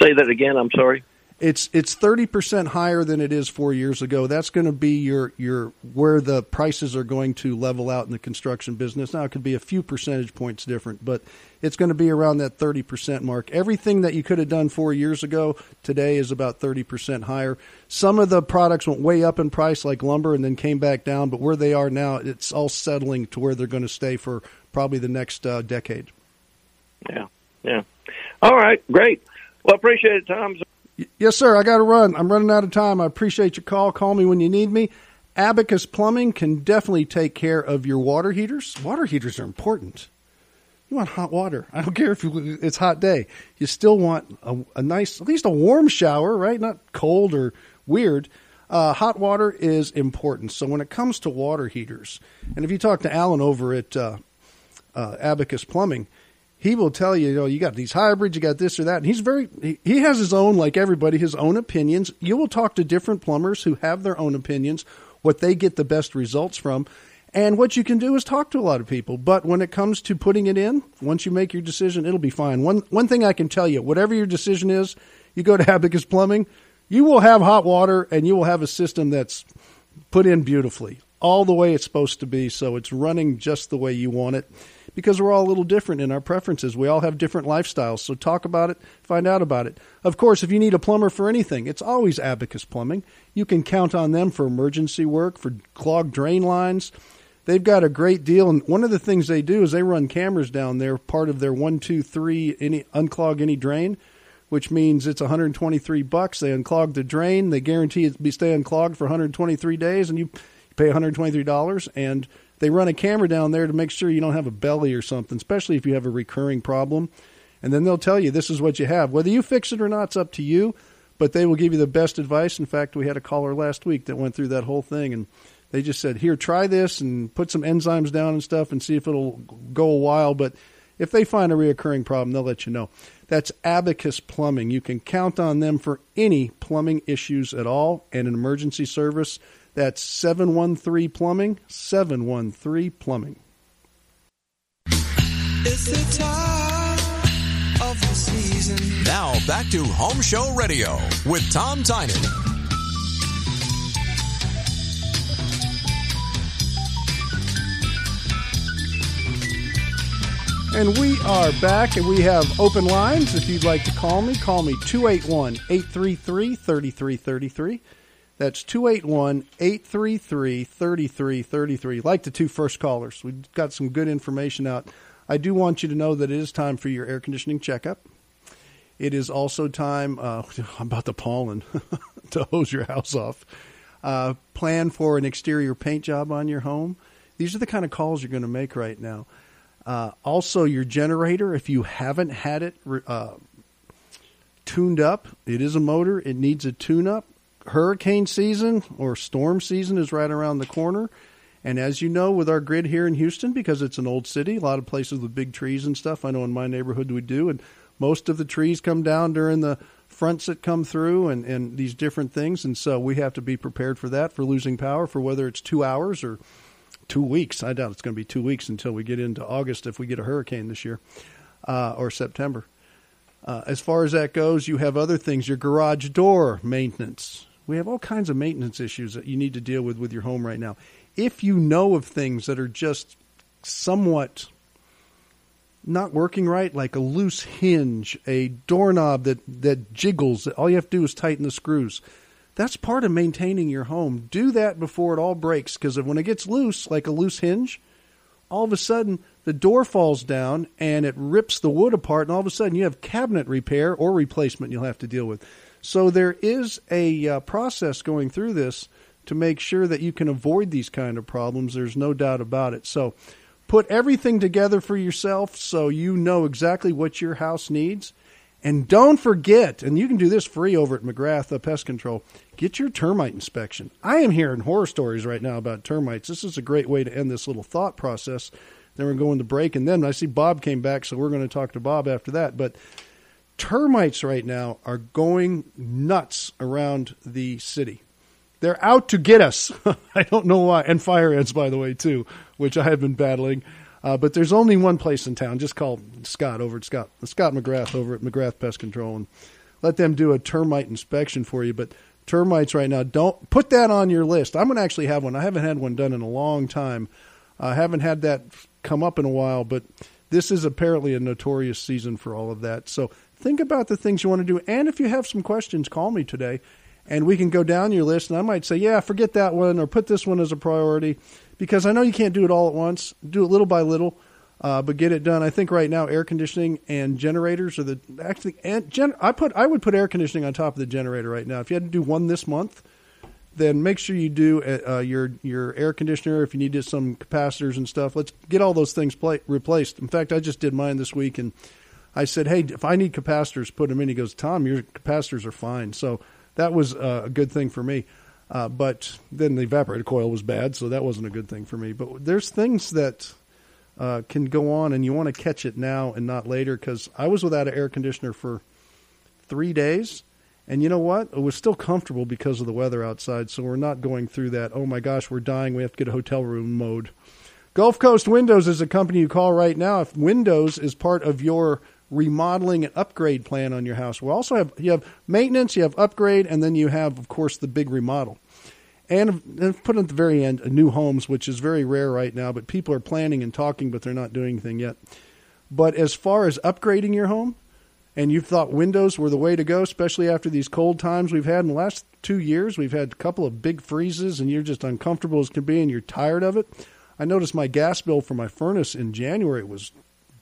Say that again. I'm sorry it's it's thirty percent higher than it is four years ago. That's going to be your your where the prices are going to level out in the construction business. Now it could be a few percentage points different, but it's going to be around that thirty percent mark. Everything that you could have done four years ago today is about thirty percent higher. Some of the products went way up in price, like lumber, and then came back down. But where they are now, it's all settling to where they're going to stay for probably the next uh, decade. Yeah, yeah. All right, great. Well, appreciate it, Tom. Yes, sir. I got to run. I'm running out of time. I appreciate your call. Call me when you need me. Abacus Plumbing can definitely take care of your water heaters. Water heaters are important. You want hot water. I don't care if it's hot day. You still want a, a, nice, at least a warm shower, right? Not cold or weird. Uh, hot water is important. So when it comes to water heaters, and if you talk to Alan over at uh, uh, Abacus Plumbing, he will tell you, you know, you got these hybrids, you got this or that. And he's very, he, has his own, like everybody, his own opinions. You will talk to different plumbers who have their own opinions, what they get the best results from. And what you can do is talk to a lot of people. But when it comes to putting it in, once you make your decision, it'll be fine. One, one thing I can tell you, whatever your decision is, you go to Abacus Plumbing, you will have hot water and you will have a system that's put in beautifully, all the way it's supposed to be. So it's running just the way you want it because we're all a little different in our preferences. We all have different lifestyles. So talk about it, find out about it. Of course, if you need a plumber for anything, it's always Abacus Plumbing. You can count on them for emergency work, for clogged drain lines. They've got a great deal, and one of the things they do is they run cameras down there, part of their one, two, three, any unclog any drain, which means it's 123 bucks. They unclog the drain. They guarantee it be stay unclogged for 123 days, and you pay 123 dollars and they run a camera down there to make sure you don't have a belly or something, especially if you have a recurring problem. And then they'll tell you this is what you have. Whether you fix it or not, it's up to you, but they will give you the best advice. In fact, we had a caller last week that went through that whole thing and they just said, "Here, try this and put some enzymes down and stuff and see if it'll go a while, but if they find a reoccurring problem, they'll let you know." That's Abacus Plumbing. You can count on them for any plumbing issues at all and an emergency service. That's 713 Plumbing, 713 Plumbing. It's the time of the season. Now back to Home Show Radio with Tom Tynan. And we are back, and we have open lines. If you'd like to call me, call me 281 833 3333. That's 281 833 3333. Like the two first callers, we've got some good information out. I do want you to know that it is time for your air conditioning checkup. It is also time, uh, about the pollen, to hose your house off. Uh, plan for an exterior paint job on your home. These are the kind of calls you're going to make right now. Uh, also, your generator, if you haven't had it uh, tuned up, it is a motor, it needs a tune up hurricane season or storm season is right around the corner. And as you know, with our grid here in Houston, because it's an old city, a lot of places with big trees and stuff. I know in my neighborhood we do, and most of the trees come down during the fronts that come through and, and these different things. And so we have to be prepared for that, for losing power, for whether it's two hours or two weeks. I doubt it's going to be two weeks until we get into August if we get a hurricane this year uh, or September. Uh, as far as that goes, you have other things, your garage door maintenance. We have all kinds of maintenance issues that you need to deal with with your home right now. If you know of things that are just somewhat not working right, like a loose hinge, a doorknob that, that jiggles, all you have to do is tighten the screws. That's part of maintaining your home. Do that before it all breaks, because when it gets loose, like a loose hinge, all of a sudden the door falls down and it rips the wood apart, and all of a sudden you have cabinet repair or replacement you'll have to deal with. So there is a uh, process going through this to make sure that you can avoid these kind of problems. There's no doubt about it. So put everything together for yourself so you know exactly what your house needs. And don't forget, and you can do this free over at McGrath uh, Pest Control, get your termite inspection. I am hearing horror stories right now about termites. This is a great way to end this little thought process then we're going to break, and then I see Bob came back, so we're going to talk to Bob after that. But termites right now are going nuts around the city. They're out to get us. I don't know why. And fire ants, by the way, too, which I have been battling. Uh, but there's only one place in town. Just call Scott over at Scott Scott McGrath over at McGrath Pest Control and let them do a termite inspection for you. But termites right now, don't put that on your list. I'm going to actually have one. I haven't had one done in a long time. I haven't had that come up in a while, but this is apparently a notorious season for all of that. So think about the things you want to do. And if you have some questions, call me today and we can go down your list. And I might say, yeah, forget that one or put this one as a priority because I know you can't do it all at once. Do it little by little. Uh, but get it done. I think right now air conditioning and generators are the actually. And gen, I put I would put air conditioning on top of the generator right now. If you had to do one this month, then make sure you do uh, uh, your your air conditioner if you need some capacitors and stuff. Let's get all those things replaced. In fact, I just did mine this week, and I said, "Hey, if I need capacitors, put them in." He goes, "Tom, your capacitors are fine." So that was uh, a good thing for me. Uh, but then the evaporator coil was bad, so that wasn't a good thing for me. But there's things that uh, can go on, and you want to catch it now and not later. Because I was without an air conditioner for three days and you know what? It was still comfortable because of the weather outside, so we're not going through that, oh my gosh, we're dying, we have to get a hotel room mode. Gulf Coast Windows is a company you call right now if Windows is part of your remodeling and upgrade plan on your house. We also have you have maintenance, you have upgrade, and then you have, of course, the big remodel. And put at the very end, uh, new homes, which is very rare right now, but people are planning and talking, but they're not doing anything yet. But as far as upgrading your home, and you've thought windows were the way to go, especially after these cold times we've had in the last two years. We've had a couple of big freezes, and you're just uncomfortable as can be, and you're tired of it. I noticed my gas bill for my furnace in January was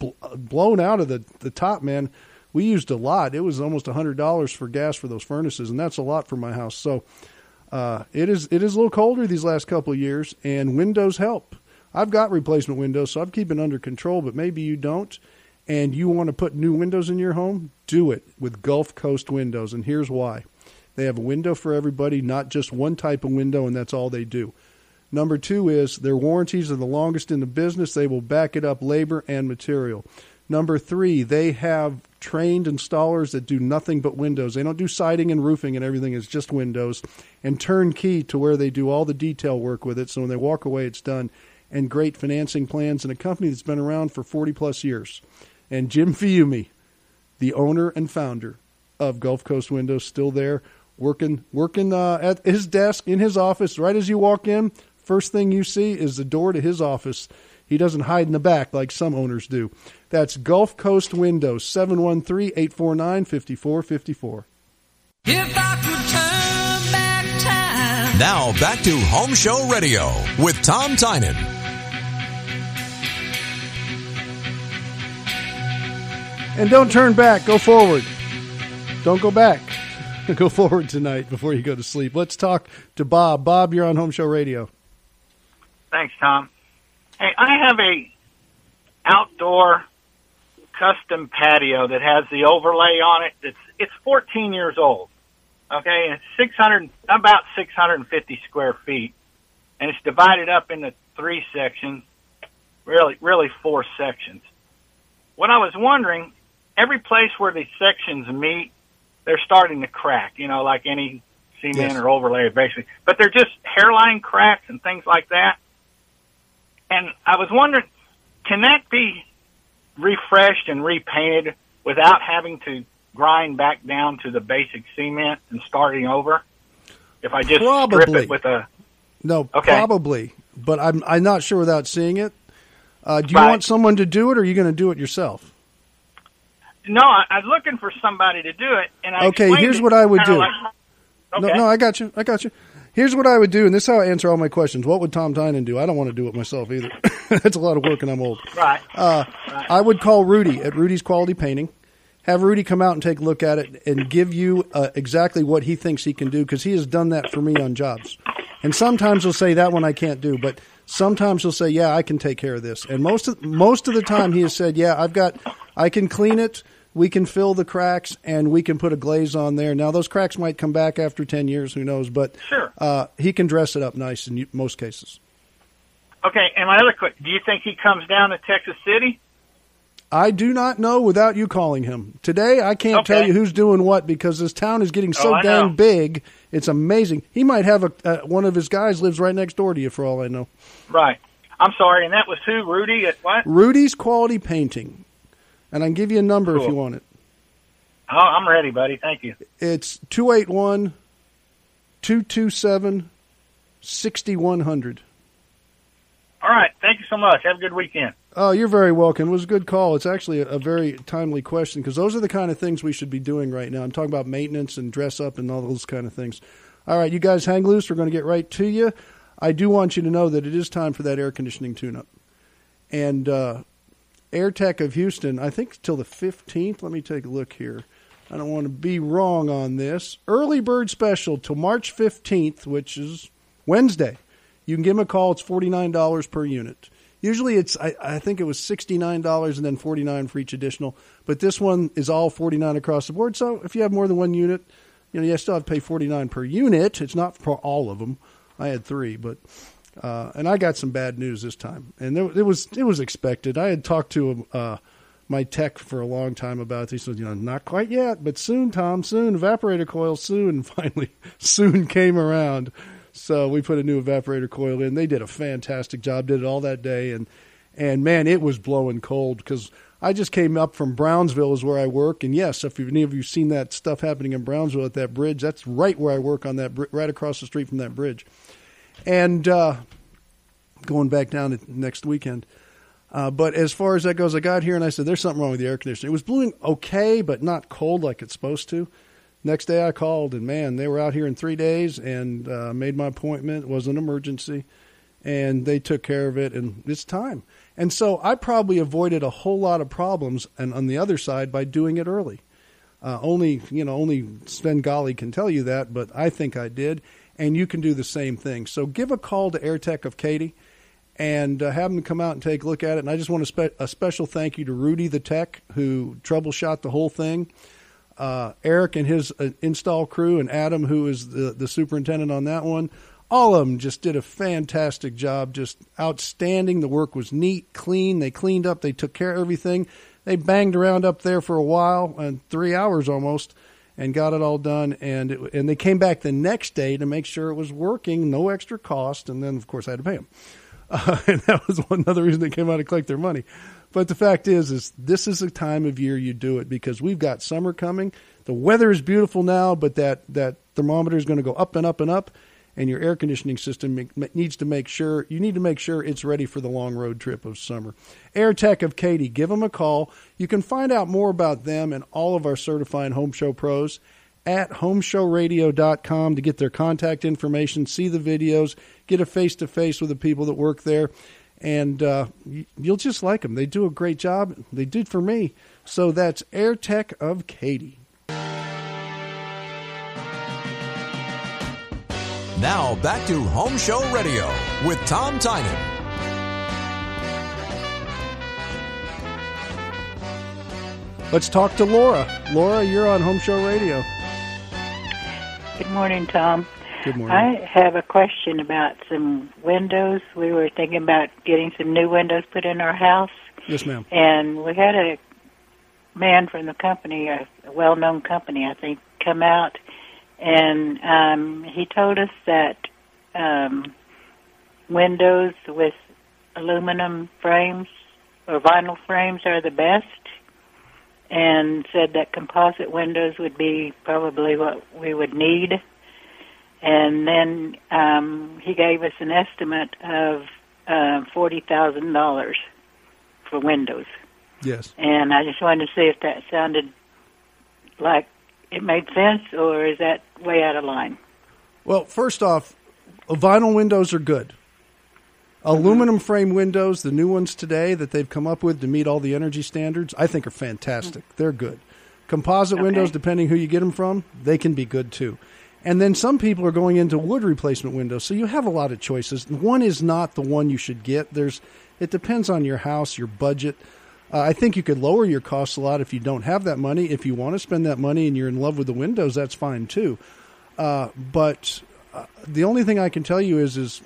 bl- blown out of the, the top, man. We used a lot. It was almost hundred dollars for gas for those furnaces, and that's a lot for my house. So uh, it is it is a little colder these last couple of years, and windows help. I've got replacement windows, so I'm keeping under control. But maybe you don't and you want to put new windows in your home, do it with Gulf Coast Windows. And here's why they have a window for everybody, not just one type of window, and that's all they do. Number two is their warranties are the longest in the business. They will back it up labor and material. Number three, they have trained installers that do nothing but windows. They don't do siding and roofing and everything, it's just windows. And turnkey to where they do all the detail work with it. So when they walk away, it's done. And great financing plans and a company that's been around for 40 plus years. And Jim Fiume, the owner and founder of Gulf Coast Windows, still there working working uh, at his desk in his office. Right as you walk in, first thing you see is the door to his office. He doesn't hide in the back like some owners do. That's Gulf Coast Windows, 713 849 5454. Now back to Home Show Radio with Tom Tynan. And don't turn back. Go forward. Don't go back. go forward tonight before you go to sleep. Let's talk to Bob. Bob, you're on Home Show Radio. Thanks, Tom. Hey, I have a outdoor custom patio that has the overlay on it. It's it's 14 years old. Okay, and it's 600 about 650 square feet, and it's divided up into three sections. Really, really four sections. What I was wondering every place where these sections meet, they're starting to crack. You know, like any cement Yes. or overlay, basically. But they're just hairline cracks and things like that. And I was wondering, can that be refreshed and repainted without having to grind back down to the basic cement and starting over? If I just strip it with a No, Okay. probably, but I'm I'm not sure without seeing it. Uh, do you Right. want someone to do it, or are you going to do it yourself? no, I, I was looking for somebody to do it, and I Okay, here's it what I would do. like- No, no, I got you. I got you. Here's what I would do, and this is how I answer all my questions. What would Tom Tynan do? I don't want to do it myself either. That's a lot of work, and I'm old. right. Uh, I would call Rudy at Rudy's Quality Painting. Have Rudy come out and take a look at it and give you uh, exactly what he thinks he can do because he has done that for me on jobs. And sometimes he'll say that one I can't do, but sometimes he'll say, "Yeah, I can take care of this." And most of most of the time, he has said, "Yeah, I've got, I can clean it. We can fill the cracks, and we can put a glaze on there." Now those cracks might come back after ten years, who knows? But Sure. uh, he can dress it up nice in most cases. Okay, and my other question: Do you think he comes down to Texas City? I do not know without you calling him. Today, I can't Okay. tell you who's doing what because this town is getting so Oh, dang know. big. It's amazing. He might have a uh, one of his guys lives right next door to you, for all I know. Right. I'm sorry, and that was who? Rudy at what? Rudy's Quality Painting, and I can give you a number if you want it. Oh, I'm ready, buddy. Thank you. It's 281 227 6100. All right. Thank you so much. Have a good weekend. Oh, you're very welcome. It was a good call. It's actually a, a very timely question because those are the kind of things we should be doing right now. I'm talking about maintenance and dress up and all those kind of things. All right, you guys hang loose. We're going to get right to you. I do want you to know that it is time for that air conditioning tune up. And uh, AirTech of Houston, I think till the 15th. Let me take a look here. I don't want to be wrong on this. Early bird special till March 15th, which is Wednesday. You can give them a call. It's $49 per unit. Usually it's I, I think it was sixty nine dollars and then forty nine for each additional. But this one is all forty nine across the board. So if you have more than one unit, you know you still have to pay forty nine per unit. It's not for all of them. I had three, but uh, and I got some bad news this time, and there, it was it was expected. I had talked to uh, my tech for a long time about this. You know, not quite yet, but soon, Tom, soon. Evaporator coil soon. Finally, soon came around. So we put a new evaporator coil in. They did a fantastic job. Did it all that day, and and man, it was blowing cold because I just came up from Brownsville, is where I work. And yes, if any of you seen that stuff happening in Brownsville at that bridge, that's right where I work on that right across the street from that bridge. And uh, going back down next weekend. Uh, but as far as that goes, I got here and I said, "There's something wrong with the air conditioning." It was blowing okay, but not cold like it's supposed to. Next day, I called and man, they were out here in three days and uh, made my appointment. It was an emergency, and they took care of it. And it's time. And so I probably avoided a whole lot of problems. And on the other side, by doing it early, uh, only you know only Sven Golly can tell you that, but I think I did. And you can do the same thing. So give a call to AirTech of Katy and uh, have them come out and take a look at it. And I just want to spe- a special thank you to Rudy the tech who troubleshot the whole thing. Uh, Eric and his uh, install crew, and Adam, who is the, the superintendent on that one. All of them just did a fantastic job, just outstanding. The work was neat, clean. They cleaned up, they took care of everything. They banged around up there for a while, and three hours almost, and got it all done. And it, and they came back the next day to make sure it was working, no extra cost. And then, of course, I had to pay them. Uh, and that was one reason they came out to collect their money. But the fact is, is this is the time of year you do it because we've got summer coming. The weather is beautiful now, but that that thermometer is going to go up and up and up, and your air conditioning system needs to make sure you need to make sure it's ready for the long road trip of summer. AirTech of Katy, give them a call. You can find out more about them and all of our certified home show pros at homeshowradio.com to get their contact information, see the videos, get a face to face with the people that work there, and uh, you- you'll just like them. They do a great job. They did for me. So that's AirTech of Katy. Now back to Home Show Radio with Tom Tynan. Let's talk to Laura. Laura, you're on Home Show Radio. Good morning, Tom. Good morning. I have a question about some windows. We were thinking about getting some new windows put in our house, yes, ma'am. and we had a man from the company, a well-known company, I think, come out, and um, he told us that um, windows with aluminum frames or vinyl frames are the best, and said that composite windows would be probably what we would need. And then um, he gave us an estimate of uh, forty thousand dollars for windows. Yes. And I just wanted to see if that sounded like it made sense, or is that way out of line? Well, first off, vinyl windows are good. Aluminum mm-hmm. frame windows, the new ones today that they've come up with to meet all the energy standards, I think are fantastic. Mm-hmm. They're good. Composite Okay. windows, depending who you get them from, they can be good too. And then some people are going into wood replacement windows, so you have a lot of choices. One is not the one you should get. There's, it depends on your house, your budget. Uh, I think you could lower your costs a lot if you don't have that money. If you want to spend that money and you're in love with the windows, that's fine too. Uh, but uh, the only thing I can tell you is is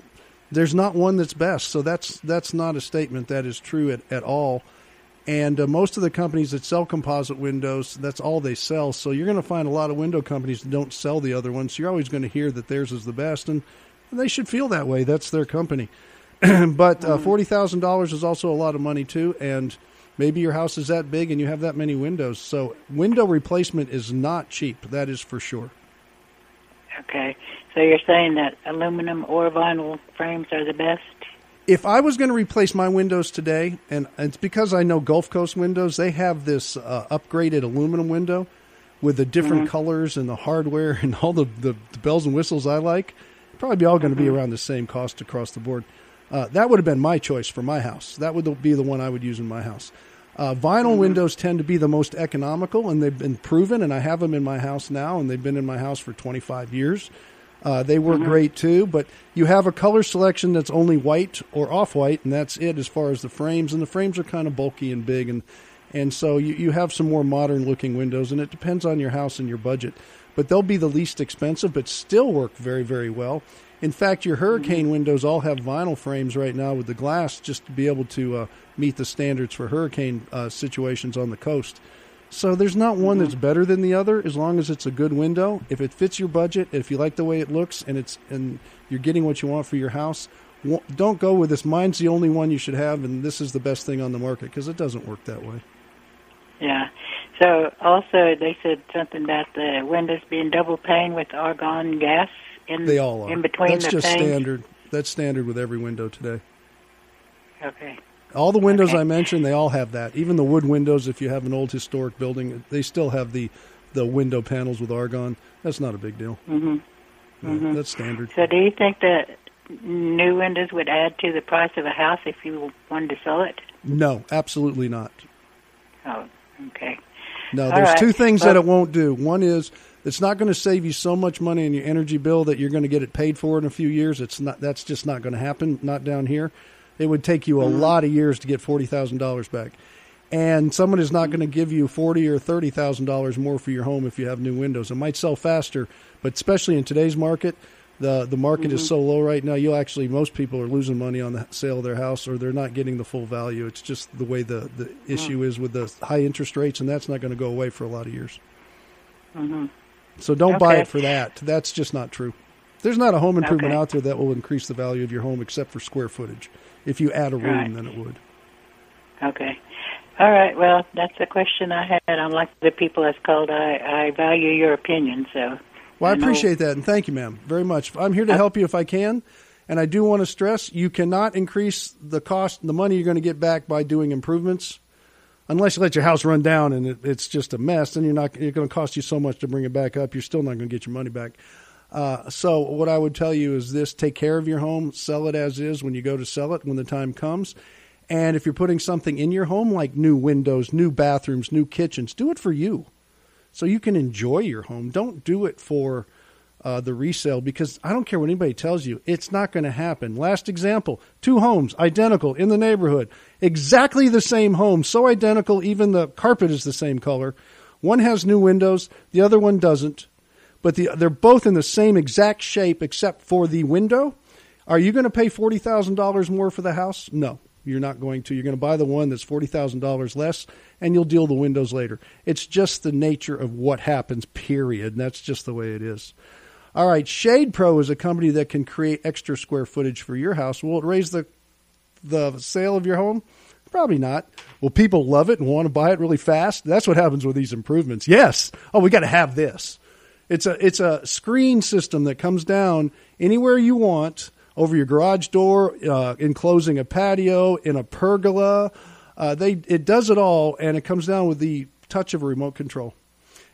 there's not one that's best. So that's that's not a statement that is true at, at all. And uh, most of the companies that sell composite windows, that's all they sell. So you're going to find a lot of window companies that don't sell the other ones. So you're always going to hear that theirs is the best, and they should feel that way. That's their company. but uh, forty thousand dollars is also a lot of money too, and maybe your house is that big and you have that many windows. So window replacement is not cheap. That is for sure. Okay, so you're saying that aluminum or vinyl frames are the best? if I was going to replace my windows today, and it's because I know Gulf Coast windows, they have this uh, upgraded aluminum window with the different colors and the hardware and all the, the, the bells and whistles I like. Probably be all going to be around the same cost across the board. Uh, that would have been my choice for my house. That would be the one I would use in my house. Uh, vinyl windows tend to be the most economical, and they've been proven. And I have them in my house now, and they've been in my house for 25 years. Uh, they work great too, but you have a color selection that's only white or off white, and that's it as far as the frames. And the frames are kind of bulky and big, and and so you, you have some more modern looking windows, and it depends on your house and your budget. But they'll be the least expensive, but still work very very well. In fact, your hurricane windows all have vinyl frames right now with the glass, just to be able to uh, meet the standards for hurricane uh, situations on the coast. So there's not one that's better than the other as long as it's a good window. If it fits your budget, if you like the way it looks and it's and you're getting what you want for your house, don't go with this mine's the only one you should have and this is the best thing on the market because it doesn't work that way. Yeah. So also they said something about the windows being double pane with argon gas in They all are. in between That's just panes. standard. That's standard with every window today. Okay. All the windows Okay. I mentioned, they all have that. Even the wood windows, if you have an old historic building, they still have the the window panels with argon. That's not a big deal. Mm-hmm. Yeah, That's standard. So do you think that new windows would add to the price of a house if you wanted to sell it? No, absolutely not. Oh, okay. No, All there's right. two things that it won't do. One is it's not going to save you so much money in your energy bill that you're going to get it paid for in a few years. It's not. That's just not going to happen. Not down here. It would take you a Mm-hmm. lot of years to get forty thousand dollars back, and someone is not going to give you forty or thirty thousand dollars more for your home if you have new windows. It might sell faster, but especially in today's market. The, the market is Mm-hmm. so low right now. You'll actually most people are losing money on the sale of their house, or they're not getting the full value. It's just the way the, the issue is with the high interest rates, and that's not going to go away for a lot of years. So don't buy it for that. That's just not true. There's not a home improvement Okay. out there that will increase the value of your home except for square footage. If you add a room, Right. then it would. Okay. All right. Well, that's the question I had. I'm like the people that's called. I, I value your opinion. So. Well, I know- appreciate that, and thank you, ma'am, very much. I'm here to uh, help you if I can, and I do want to stress you cannot increase the cost, the money you're going to get back by doing improvements, unless you let your house run down and it, it's just a mess. Then you're not. It's going to cost you so much to bring it back up. You're still not going to get your money back. Uh, so what I would tell you is this: take care of your home, sell it as is when you go to sell it when the time comes. And if you're putting something in your home like new windows, new bathrooms, new kitchens, do it for you so you can enjoy your home. Don't do it for uh, the resale because I don't care what anybody tells you, it's not going to happen. Last example two homes, identical in the neighborhood, exactly the same home, so identical, even the carpet is the same color. One has new windows, the other one doesn't, but the, they're both in the same exact shape except for the window. Are you going to pay $40,000 more for the house? No. You're not going to. You're going to buy the one that's forty thousand dollars less, and you'll deal the windows later. It's just the nature of what happens. Period. And that's just the way it is. All right, Shade Pro is a company that can create extra square footage for your house. Will it raise the the sale of your home? Probably not. Will people love it and want to buy it really fast? That's what happens with these improvements. Yes. Oh, we got to have this. It's a it's a screen system that comes down anywhere you want over your garage door, uh, enclosing a patio, in a pergola. Uh, they it does it all, and it comes down with the touch of a remote control.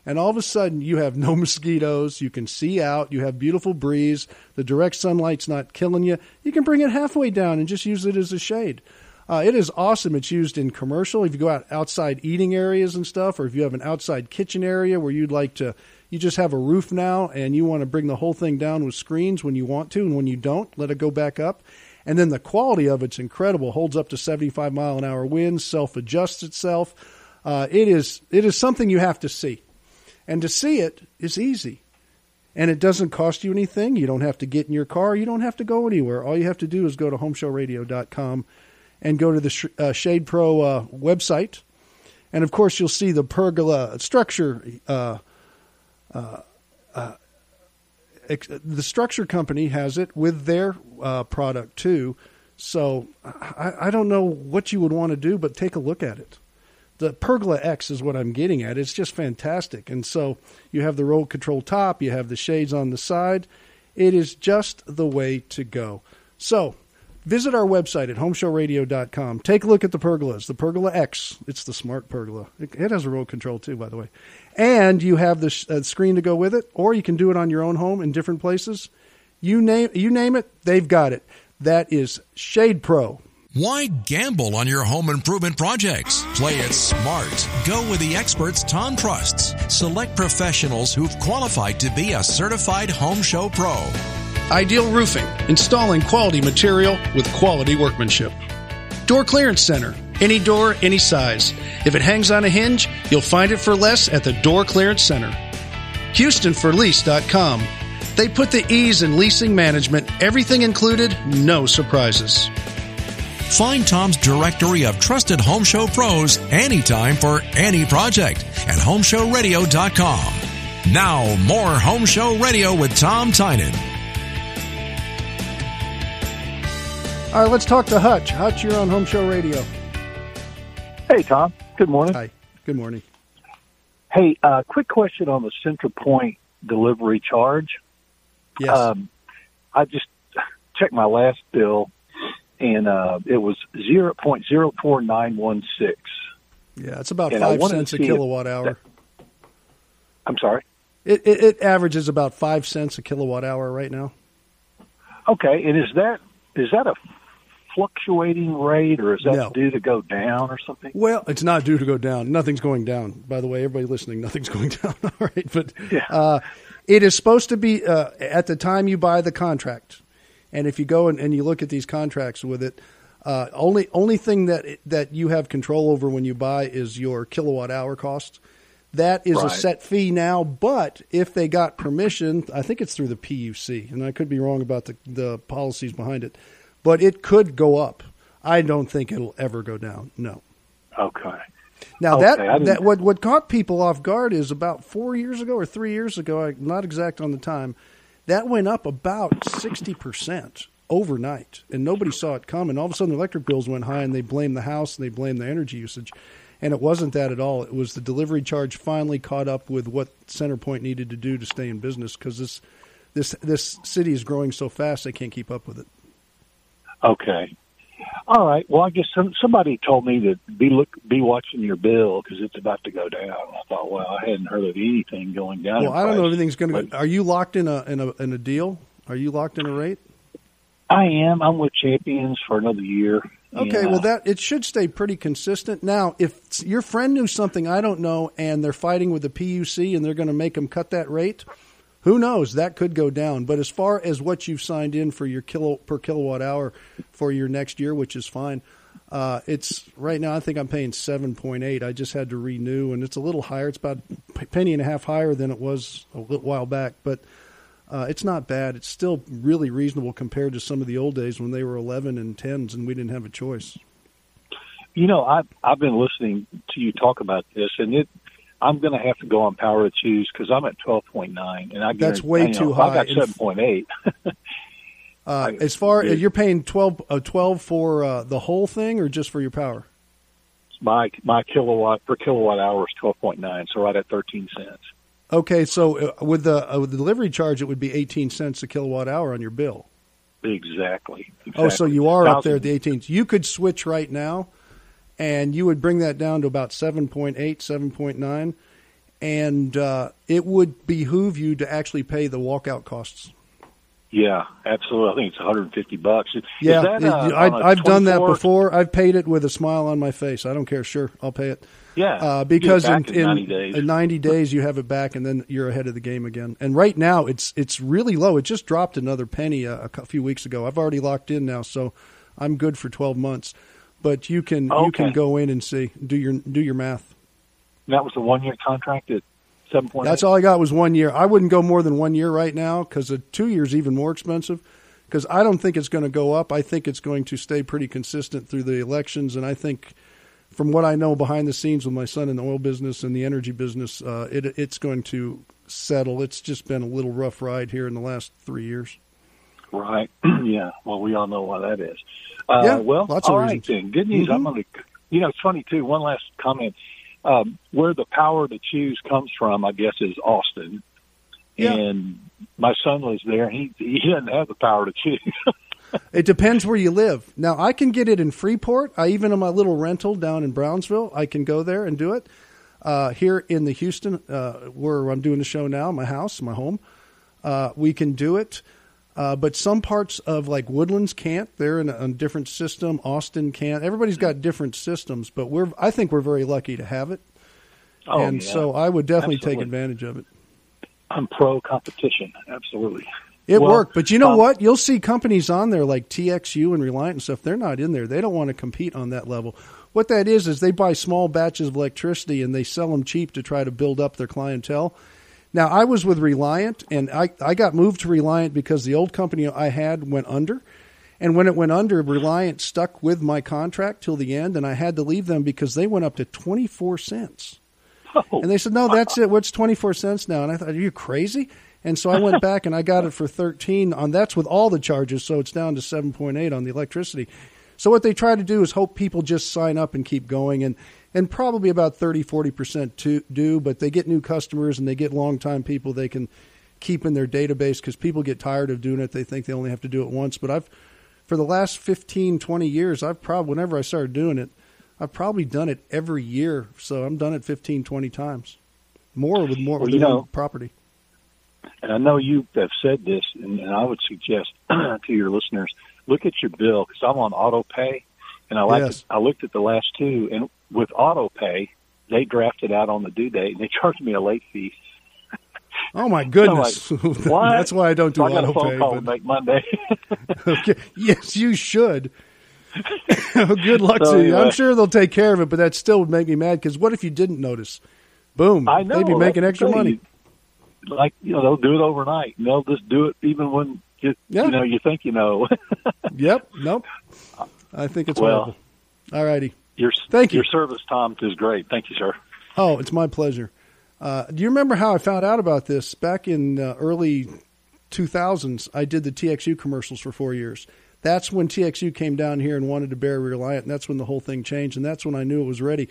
And all of a sudden, you have no mosquitoes. You can see out. You have beautiful breeze. The direct sunlight's not killing you. You can bring it halfway down and just use it as a shade. Uh, it is awesome. It's used in commercial. If you go out outside eating areas and stuff, or if you have an outside kitchen area where you'd like to you just have a roof now and you want to bring the whole thing down with screens when you want to, and when you don't, let it go back up. And then the quality of it's incredible. Holds up to 75 mile an hour winds, self adjusts itself. Uh, it is it is something you have to see, and to see it is easy, and it doesn't cost you anything. You don't have to get in your car. You don't have to go anywhere. All you have to do is go to homeshowradio.com and go to the uh, Shade Pro uh, website, and of course you'll see the pergola structure uh, uh, uh, the structure company has it with their uh, product too. So I, I, don't know what you would want to do, but take a look at it. The Pergola X is what I'm getting at. It's just fantastic. And so you have the roll control top, you have the shades on the side. It is just the way to go. So Visit our website at homeshowradio.com. Take a look at the pergolas. The Pergola X. It's the smart pergola. It, has a remote control too, by the way. And you have the sh- uh, screen to go with it, or you can do it on your own home in different places. You name you name it, they've got it. That is Shade Pro. Why gamble on your home improvement projects? Play it smart. Go with the experts Tom trusts. Select professionals who've qualified to be a certified home show pro. Ideal Roofing, installing quality material with quality workmanship. Door Clearance Center, any door, any size. If it hangs on a hinge, you'll find it for less at the Door Clearance Center. HoustonForLease.com. They put the ease in leasing management, everything included, no surprises. Find Tom's directory of trusted home show pros anytime for any project at homeshowradio.com. Now, more Home Show Radio with Tom Tynan. All right, let's talk to Hutch. Hutch, you're on Home Show Radio. Hey, Tom. Good morning. Hi. Good morning. Hey, uh, quick question on the CenterPoint delivery charge. Yes. Um, I just checked my last bill, and uh, it was zero point zero four nine one six. Yeah, it's about and five cents a kilowatt hour. That, I'm sorry. It, it, it averages about five cents a kilowatt hour right now. Okay, and is that is that a fluctuating rate, or is that no. due to go down or something? Well, it's not due to go down. Nothing's going down. By the way, everybody listening, nothing's going down. All right, but yeah. uh, it is supposed to be uh, at the time you buy the contract, and if you go and, and you look at these contracts with it. Uh, only only thing that that you have control over when you buy is your kilowatt hour cost. That is right. a set fee now, but if they got permission, I think it's through the PUC, and I could be wrong about the, the policies behind it but it could go up. I don't think it'll ever go down. No. Okay. Now okay, that that what what caught people off guard is about four years ago or three years ago. I'm not exact on the time. That went up about sixty percent overnight, and nobody saw it coming. All of a sudden, electric bills went high, and they blamed the house and they blamed the energy usage. And it wasn't that at all. It was the delivery charge finally caught up with what CenterPoint needed to do to stay in business because this this this city is growing so fast they can't keep up with it. Okay. All right. Well, I guess some, somebody told me to be look be watching your bill because it's about to go down. I thought, well, I hadn't heard of anything going down. Well, I don't know if anything's going to. Are you locked in a in a in a deal? Are you locked in a rate? I am. I'm with Champions for another year. Okay, well that it should stay pretty consistent. Now, if your friend knew something I don't know, and they're fighting with the PUC, and they're going to make them cut that rate, who knows? That could go down. But as far as what you've signed in for your kilo per kilowatt hour for your next year, which is fine, uh, it's right now. I think I'm paying seven point eight. I just had to renew, and it's a little higher. It's about a penny and a half higher than it was a little while back, but. Uh, it's not bad. It's still really reasonable compared to some of the old days when they were 11 and 10s and we didn't have a choice. you know, I've I've been listening to you talk about this, and it. I'm going to have to go on power to choose because I'm at 12.9, and I get That's way you know, too if I high. got 7.8. Uh, as far as you're paying 12, uh, 12 for uh, the whole thing or just for your power? my my kilowatt per kilowatt hour is 12.9, so right at 13 cents. Okay, so uh, with the uh, with the delivery charge, it would be 18 cents a kilowatt hour on your bill. Exactly. Oh, so you are up there at the 18. You could switch right now, and you would bring that down to about 7.8, 7.9, and uh, it would behoove you to actually pay the walkout costs. Yeah, absolutely. I think it's 150 bucks. Is Yeah, that, uh, I, I've done that before. I've paid it with a smile on my face. I don't care. Sure, I'll pay it. Yeah, uh, you get it because in, in 90 days. in 90 days you have it back, and then you're ahead of the game again. And right now it's it's really low. It just dropped another penny a, a few weeks ago. I've already locked in now, so I'm good for 12 months. But you can you can go in and see do your do your math. That was a one year contract at 7.8. That's all I got was one year. I wouldn't go more than one year right now because a two years even more expensive. Because I don't think it's going to go up. I think it's going to stay pretty consistent through the elections, and I think, from what I know behind the scenes with my son in the oil business and the energy business, uh, it, it's going to settle. It's just been a little rough ride here in the last three years. Right. yeah. Well, we all know why that is. Uh, Yeah, well, lots all right then. Good news. I'm Mhm. going to, you know, it's funny too. One last comment. Um, where the power to choose comes from, I guess, is Austin. Yeah. And my son lives there. He he doesn't have the power to choose. It depends where you live. Now, I can get it in Freeport. I even in my little rental down in Brownsville, I can go there and do it. Uh, here in the Houston, uh, where I'm doing the show now, my house, my home, uh, we can do it. Uh, but some parts of like Woodlands can't. They're in a, a different system. Austin can't. Everybody's got different systems, but we're I think we're very lucky to have it. Oh, and yeah. so I would definitely take advantage of it. I'm pro competition. Absolutely. It Well, worked, but you know um, what? You'll see companies on there like TXU and Reliant and stuff. They're not in there. They don't want to compete on that level. What that is is they buy small batches of electricity and they sell them cheap to try to build up their clientele. Now, I was with Reliant, and I, I got moved to Reliant because the old company I had went under. And when it went under, Reliant stuck with my contract till the end, and I had to leave them because they went up to 24 cents. Oh, and they said, no, that's it. What's 24 cents now? And I thought, are you crazy? And so I went back and I got it for 13 on that's with all the charges. So it's down to 7.8 on the electricity. So what they try to do is hope people just sign up and keep going. And, and probably about 30, 40% to, do, but they get new customers and they get long-time people they can keep in their database because people get tired of doing it. They think they only have to do it once. But I've, for the last 15, 20 years, I've probably, whenever I started doing it, I've probably done it every year. So I'm done it 15, 20 times. More with more Well, with you know- property. and I know you have said this, and, and I would suggest to your listeners look at your bill because I'm on auto pay, and I like Yes. I looked at the last two, and with auto pay, they drafted out on the due date, and they charged me a late fee. Oh my goodness! Like? That's why I don't do So I got a auto phone pay. call but- make Monday. okay. Yes, you should. Good luck So to you. I'm uh, sure they'll take care of it, but that still would make me mad because what if you didn't notice? Boom! I know They'd be making extra money. like you know, they'll do it overnight, and they'll just do it even when you, Yeah. you know you think you know. Yep. Nope. I think it's Well. All righty. your Thank you. Your service, Tom, is great. Thank you, sir. Oh, it's my pleasure. Uh, do you remember how I found out about this back in uh, early 2000s? I did the TXU commercials for four years. That's when TXU came down here and wanted to bury Reliant, and that's when the whole thing changed, and that's when I knew it was ready.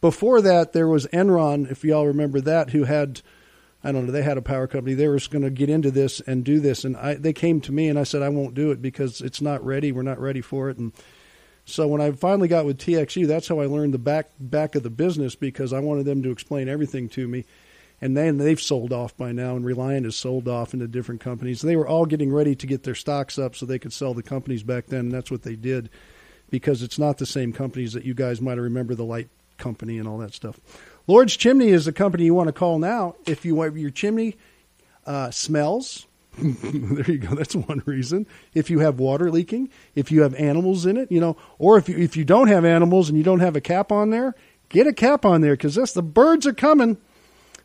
Before that, there was Enron, if y'all remember that, who had, I don't know, they had a power company. They were going to get into this and do this, and I, they came to me, and I said, I won't do it because it's not ready. We're not ready for it, and so when I finally got with TXU, that's how I learned the back back of the business because I wanted them to explain everything to me. And then they've sold off by now, and Reliant has sold off into different companies. They were all getting ready to get their stocks up so they could sell the companies back then, and that's what they did because it's not the same companies that you guys might remember, the light company and all that stuff. Lord's Chimney is the company you want to call now if you want your chimney uh, smells. there you go. That's one reason. If you have water leaking, if you have animals in it, you know, or if you, if you don't have animals and you don't have a cap on there, get a cap on there because the birds are coming.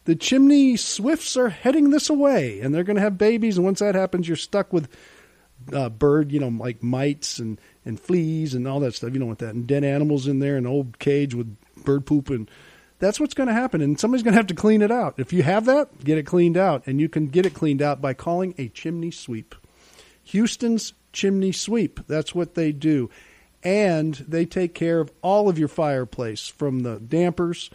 The chimney swifts are heading this away, and they're going to have babies. And once that happens, you're stuck with uh, bird, you know, like mites and and fleas and all that stuff. You don't want that, and dead animals in there, an old cage with bird poop, and that's what's going to happen. And somebody's going to have to clean it out. If you have that, get it cleaned out, and you can get it cleaned out by calling a chimney sweep. Houston's chimney sweep. That's what they do, and they take care of all of your fireplace from the dampers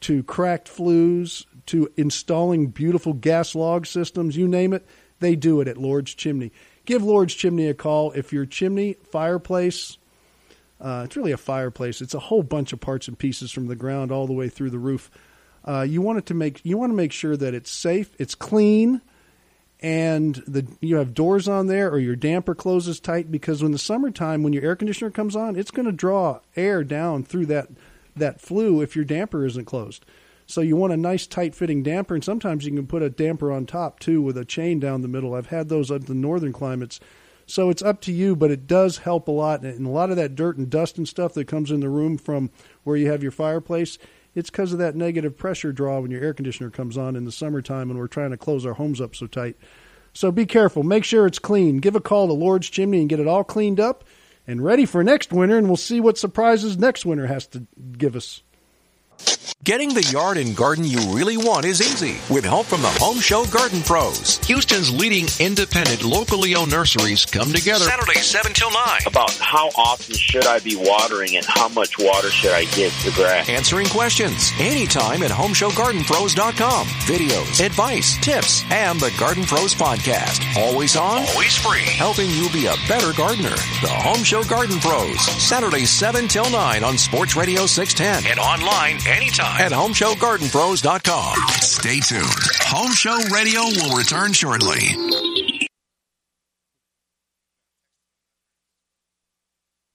to cracked flues to installing beautiful gas log systems. You name it, they do it at Lord's Chimney give Lord's Chimney a call. If your chimney, fireplace, uh, it's really a fireplace. It's a whole bunch of parts and pieces from the ground all the way through the roof. Uh, you want it to make you want to make sure that it's safe, it's clean, and the you have doors on there or your damper closes tight because when the summertime when your air conditioner comes on, it's going to draw air down through that that flue if your damper isn't closed. So you want a nice tight fitting damper, and sometimes you can put a damper on top too with a chain down the middle. I've had those up in the northern climates. So it's up to you, but it does help a lot. And a lot of that dirt and dust and stuff that comes in the room from where you have your fireplace, it's because of that negative pressure draw when your air conditioner comes on in the summertime and we're trying to close our homes up so tight. So be careful. Make sure it's clean. Give a call to Lord's Chimney and get it all cleaned up and ready for next winter, and we'll see what surprises next winter has to give us. Getting the yard and garden you really want is easy with help from the Home Show Garden Pros. Houston's leading independent, locally owned nurseries come together Saturday 7 till 9. About how often should I be watering and how much water should I give the grass? Answering questions anytime at HomeshowGardenPros.com. Videos, advice, tips, and the Garden Pros podcast. Always on, always free, helping you be a better gardener. The Home Show Garden Pros. Saturday 7 till 9 on Sports Radio 610 and online anytime at HomeshowGardenPros.com. Stay tuned. Home Show Radio will return shortly.